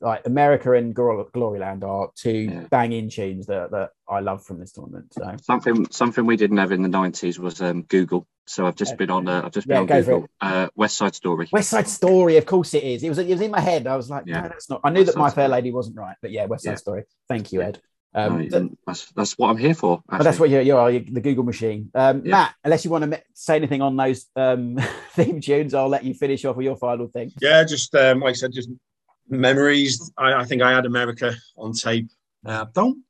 like America and Gloryland are two yeah. banging tunes that, that I love from this tournament. So something something we didn't have in the nineties was um, Google. So I've just been on. Uh, I've just been yeah, on Google. Uh, West Side Story. West Side Story, of course it is. It was it was in my head. I was like, yeah. no, that's not. I knew West that My Fair Lady wasn't right, but yeah, West Side Story. Thank you, Ed. Um, no, that's that's what I'm here for. But that's what you, you are, the Google machine. Um, Matt, unless you want to say anything on those um, theme tunes, I'll let you finish off with your final thing. Yeah, just um, like I said, just memories. I, I, think I had America on tape. Uh, don't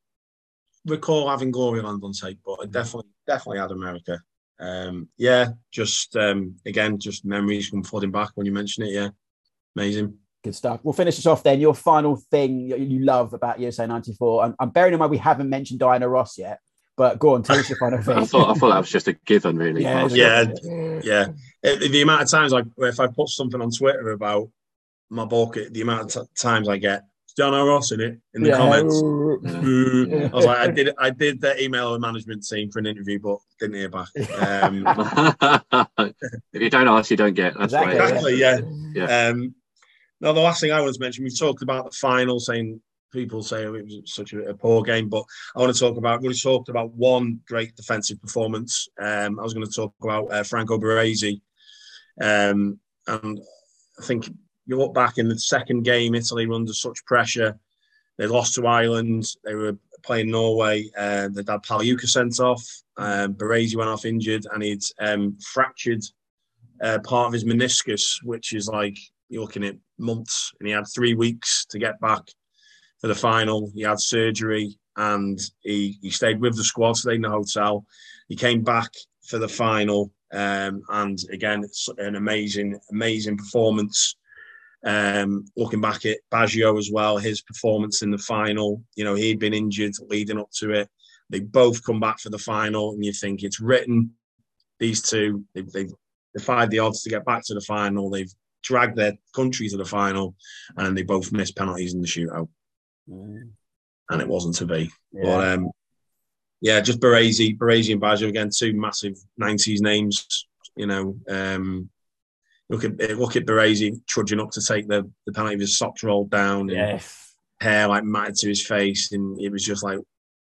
recall having Gloryland on tape, but I definitely definitely had America. Um, yeah, just um, again, just memories from flooding back when you mention it. Yeah, amazing. Good stuff. We'll finish this off then. Your final thing you love about USA '94. I'm, I'm bearing in mind we haven't mentioned Diana Ross yet, but go on, tell us your final thing. I thought I thought that was just a given, really. Yeah, yeah, yeah. The amount of times like if I put something on Twitter about my book, the amount of t- times I get John Ross in it in the yeah. comments. I was like, I did, I did the email the management team for an interview, but didn't hear back. Um, if you don't ask, you don't get. That's exactly, right. Exactly. Yeah. yeah. Um, now, the last thing I want to mention, we've talked about the final, saying people say it was such a, a, poor game, but I want to talk about. We talked about one great defensive performance. Um, I was going to talk about uh, Franco Baresi, um, and I think you look back in the second game, Italy were under such pressure. They lost to Ireland. They were playing Norway. Uh, they had Pagliuca sent off. Um, Baresi went off injured, and he'd um, fractured uh, part of his meniscus, which is like you're looking at months. And he had three weeks to get back for the final. He had surgery, and he he stayed with the squad, stayed in the hotel. He came back for the final, um, and again, it's an amazing, amazing performance. Um, looking back at Baggio as well, his performance in the final, you know, he'd been injured leading up to it. They both come back for the final, and you think it's written. These two, they've, they've defied the odds to get back to the final. They've dragged their country to the final, and they both missed penalties in the shootout. Mm. And it wasn't to be. Yeah. But um, yeah, just Baresi, Baresi and Baggio again, two massive '90s names. You know, um, Look at look at Baresi trudging up to take the, the penalty with his socks rolled down and yes. hair like matted to his face, and it was just like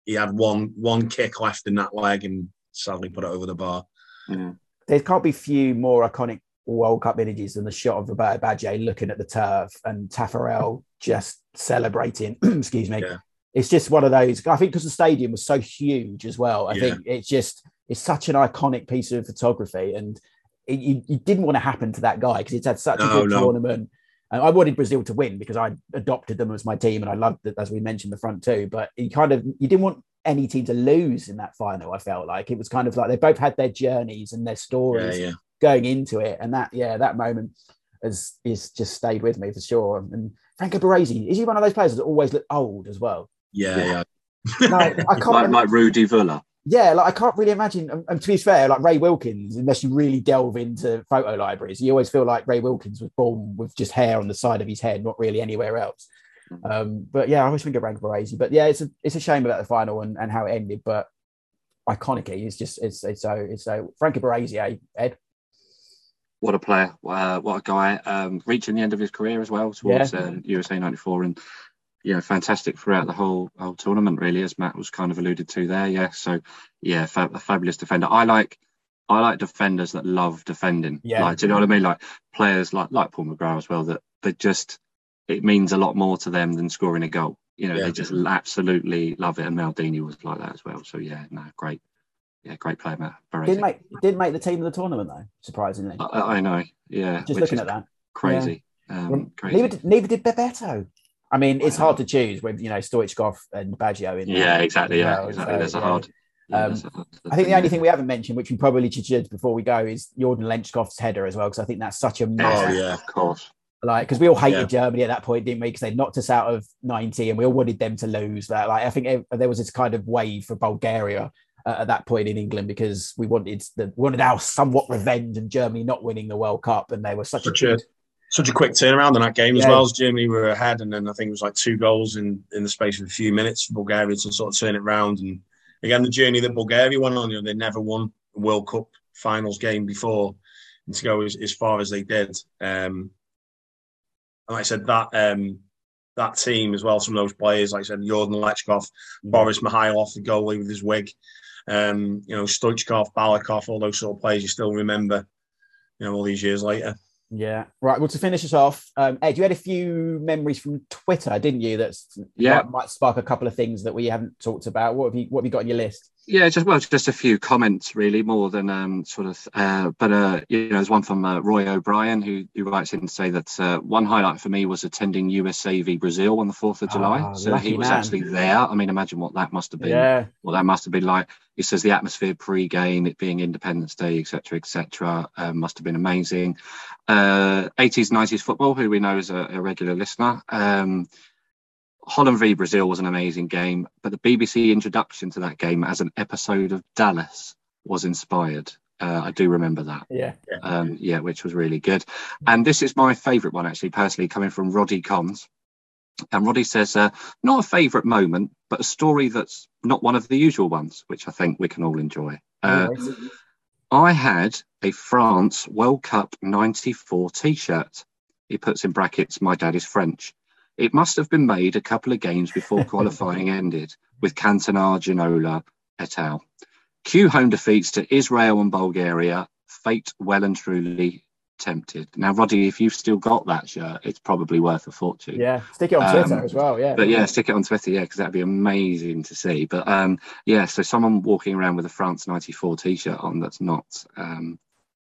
he had one one kick left in that leg and sadly put it over the bar. Mm. There can't be few more iconic World Cup images than the shot of Roberto Baggio looking at the turf and Taffarel just celebrating. excuse me. Yeah. It's just one of those. I think because the stadium was so huge as well. I yeah. think it's just it's such an iconic piece of photography and it, you, you, didn't want to happen to that guy because it's had such no, a good no. tournament. And I wanted Brazil to win because I adopted them as my team and I loved that, as we mentioned, the front two. But you kind of you didn't want any team to lose in that final. I felt like it was kind of like they both had their journeys and their stories yeah, yeah. going into it, and that yeah, that moment has is just stayed with me for sure. And Franco Baresi is he one of those players that always look old as well? Yeah, yeah. Like, I can't like, like Rudi Völler yeah, like I can't really imagine. And to be fair, like Ray Wilkins, unless you really delve into photo libraries, you always feel like Ray Wilkins was born with just hair on the side of his head, not really anywhere else. Um, but yeah, I always think of Franco Baresi. But yeah, it's a it's a shame about the final and, and how it ended. But iconically, he is. Just it's it's so it's so Frankie Baresi, Ed. What a player! Uh, what a guy! Um, reaching the end of his career as well towards yeah. uh, USA '94, and yeah, fantastic throughout the whole whole tournament. Really, as Matt was kind of alluded to there. Yeah, so yeah, fa- a fabulous defender. I like I like defenders that love defending. Yeah, like, do you know what I mean? Like players like like Paul McGrath as well. That they just it means a lot more to them than scoring a goal. You know, yeah. they just absolutely love it. And Maldini was like that as well. So yeah, no, great. Yeah, great player, Matt. Didn't make didn't make the team of the tournament though, surprisingly. I, I know. Yeah, just looking at that, crazy. Yeah. Um, crazy. Neither did, neither did Bebeto. I mean, it's hard to choose with you know Stoichkov and Baggio in. Yeah, exactly. Yeah, well, exactly. So, There's a hard. Um, I think the only thing we haven't mentioned, which we probably should before we go, is Jordan Lechkov's header as well, because I think that's such a massive. Oh yeah, of course. Like, because we all hated yeah. Germany at that point, didn't we? Because they knocked us out of 90 and we all wanted them to lose. That, like, I think it, there was this kind of wave for Bulgaria uh, at that point in England because we wanted the wanted our somewhat revenge and Germany not winning the World Cup, and they were such, such a, good, such a quick turnaround in that game yeah. as well as Germany were ahead, and then I think it was like two goals in in the space of a few minutes for Bulgaria to sort of turn it around. And again, the journey that Bulgaria went on, you know, they never won a World Cup finals game before, and to go as, as far as they did. Um, and like I said, that um, that team as well, some of those players, like I said, Jordan Lechkov, mm-hmm. Boris Mikhailov, the goalie with his wig, um, you know, Stoichkov, Balakov, all those sort of players you still remember, you know, all these years later. Yeah. Right. Well, to finish us off, um, Ed, you had a few memories from Twitter, didn't you? That's yeah might, might, spark a couple of things that we haven't talked about. What have you What have you got on your list? Yeah, just well, just a few comments really, more than um, sort of. Uh, but uh, you know, there's one from uh, Roy O'Brien who, who writes in to say that uh, one highlight for me was attending USA v Brazil on the Fourth of July. Oh, so he was man. actually there. I mean, imagine what that must have been. Yeah. What that must have been like. He says the atmosphere pre-game, it being Independence Day, etc., etc., uh, must have been amazing. 80s, uh, 90s football, who we know is a, a regular listener. Um, Holland v Brazil was an amazing game, but the BBC introduction to that game as an episode of Dallas was inspired. Uh, I do remember that. Yeah. Um, yeah, which was really good. And this is my favourite one, actually, personally, coming from Roddy Cons. And Roddy says, uh, not a favourite moment, but a story that's not one of the usual ones, which I think we can all enjoy. Uh, I had a France World Cup 94 t shirt. He puts in brackets, my dad is French. It must have been made a couple of games before qualifying ended, with Cantona, Ginola, et al. Cue home defeats to Israel and Bulgaria. Fate well and truly tempted. Now, Roddy, if you've still got that shirt, it's probably worth a fortune. Yeah, stick it on Twitter um, as well. Yeah, but yeah, stick it on Twitter. Yeah, because that'd be amazing to see. But um, yeah, so someone walking around with a France '94 T-shirt on that's not um,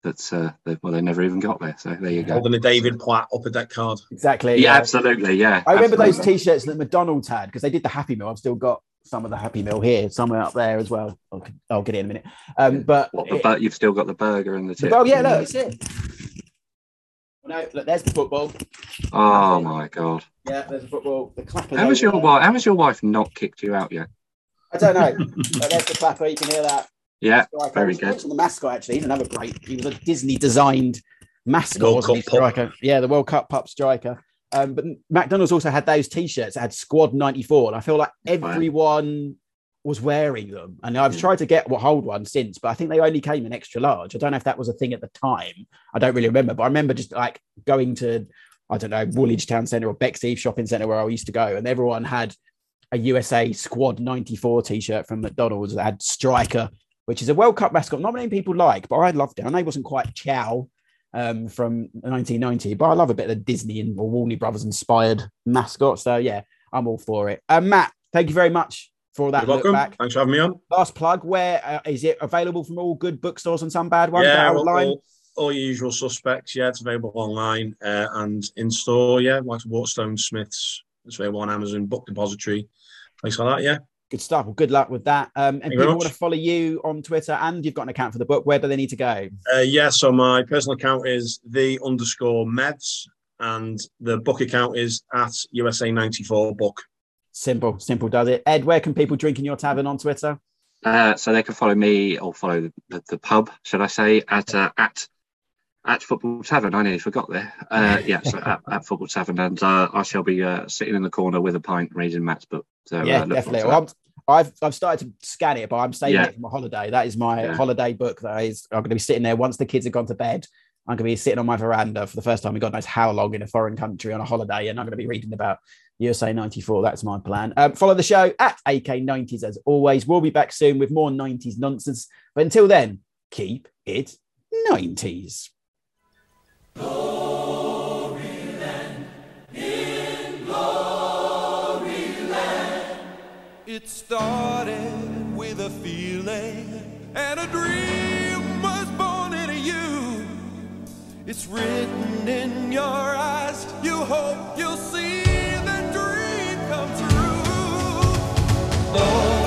that's uh, they, well, they never even got there. So there you go. Holding a David Platt upper deck card. Exactly. Yeah, yeah. absolutely. Yeah. I remember absolutely. those T-shirts that McDonald's had because they did the Happy Meal. I've still got some of the Happy Meal here, somewhere up there as well. I'll, I'll get it in a minute. Um, but what, the, it, you've still got the burger and the chip. Oh yeah, no, that's it. No, look, there's the football. Oh my god. Yeah, there's the football. The clapper. How has your wife? How has your wife not kicked you out yet? I don't know. there's the clapper. You can hear that. Yeah, very good. The mascot actually, he's another great. He was a Disney designed mascot, World wasn't he? Striker. Yeah, the World Cup pup striker. Um, but McDonald's also had those T-shirts that had Squad '94, and I feel like everyone was wearing them. And I've tried to get what hold one since, but I think they only came in extra large. I don't know if that was a thing at the time. I don't really remember, but I remember just like going to I don't know Woolwich Town Centre or Bexley Shopping Centre where I used to go, and everyone had a USA Squad '94 T-shirt from McDonald's that had striker which is a World Cup mascot not many people like, but I loved it. I know it wasn't quite Ciao um, from 1990, but I love a bit of the Disney and Warner Brothers inspired mascot. So yeah, I'm all for it. Uh, Matt, thank you very much for that. You're welcome. Back. Thanks for having me on. Last plug: Where uh, is it available from all good bookstores and some bad ones? Yeah, online. All, all, your usual suspects. Yeah, it's available online uh, and in store. Yeah, like Waterstone Smiths. It's available on Amazon, Book Depository, place like that. Yeah. Good stuff. Well, good luck with that. Um, and people want to follow you on Twitter and you've got an account for the book. Where do they need to go? Uh, yeah, so my personal account is the underscore meds and the book account is at USA 94 book. Simple, simple does it. Ed, where can people drink in your tavern on Twitter? Uh, so they can follow me or follow the, the pub, should I say, at uh, at at Football Tavern. I nearly forgot there. Uh, yeah, so at, at, Football Tavern, and uh, I shall be uh, sitting in the corner with a pint reading Matt's book. So, yeah, definitely. Well, I'm, I've I've started to scan it, but I'm saving Yeah. it for my holiday. That is my Yeah. holiday book. That is, I'm going to be sitting there once the kids have gone to bed. I'm going to be sitting on my veranda for the first time in God knows how long in a foreign country on a holiday, and I'm going to be reading about USA 94. That's my plan. Um, follow the show at AK90s as always. We'll be back soon with more 90s nonsense. But until then, keep it 90s. It started with a feeling and a dream was born in you. It's written in your eyes. You hope you'll see the dream come true. Oh.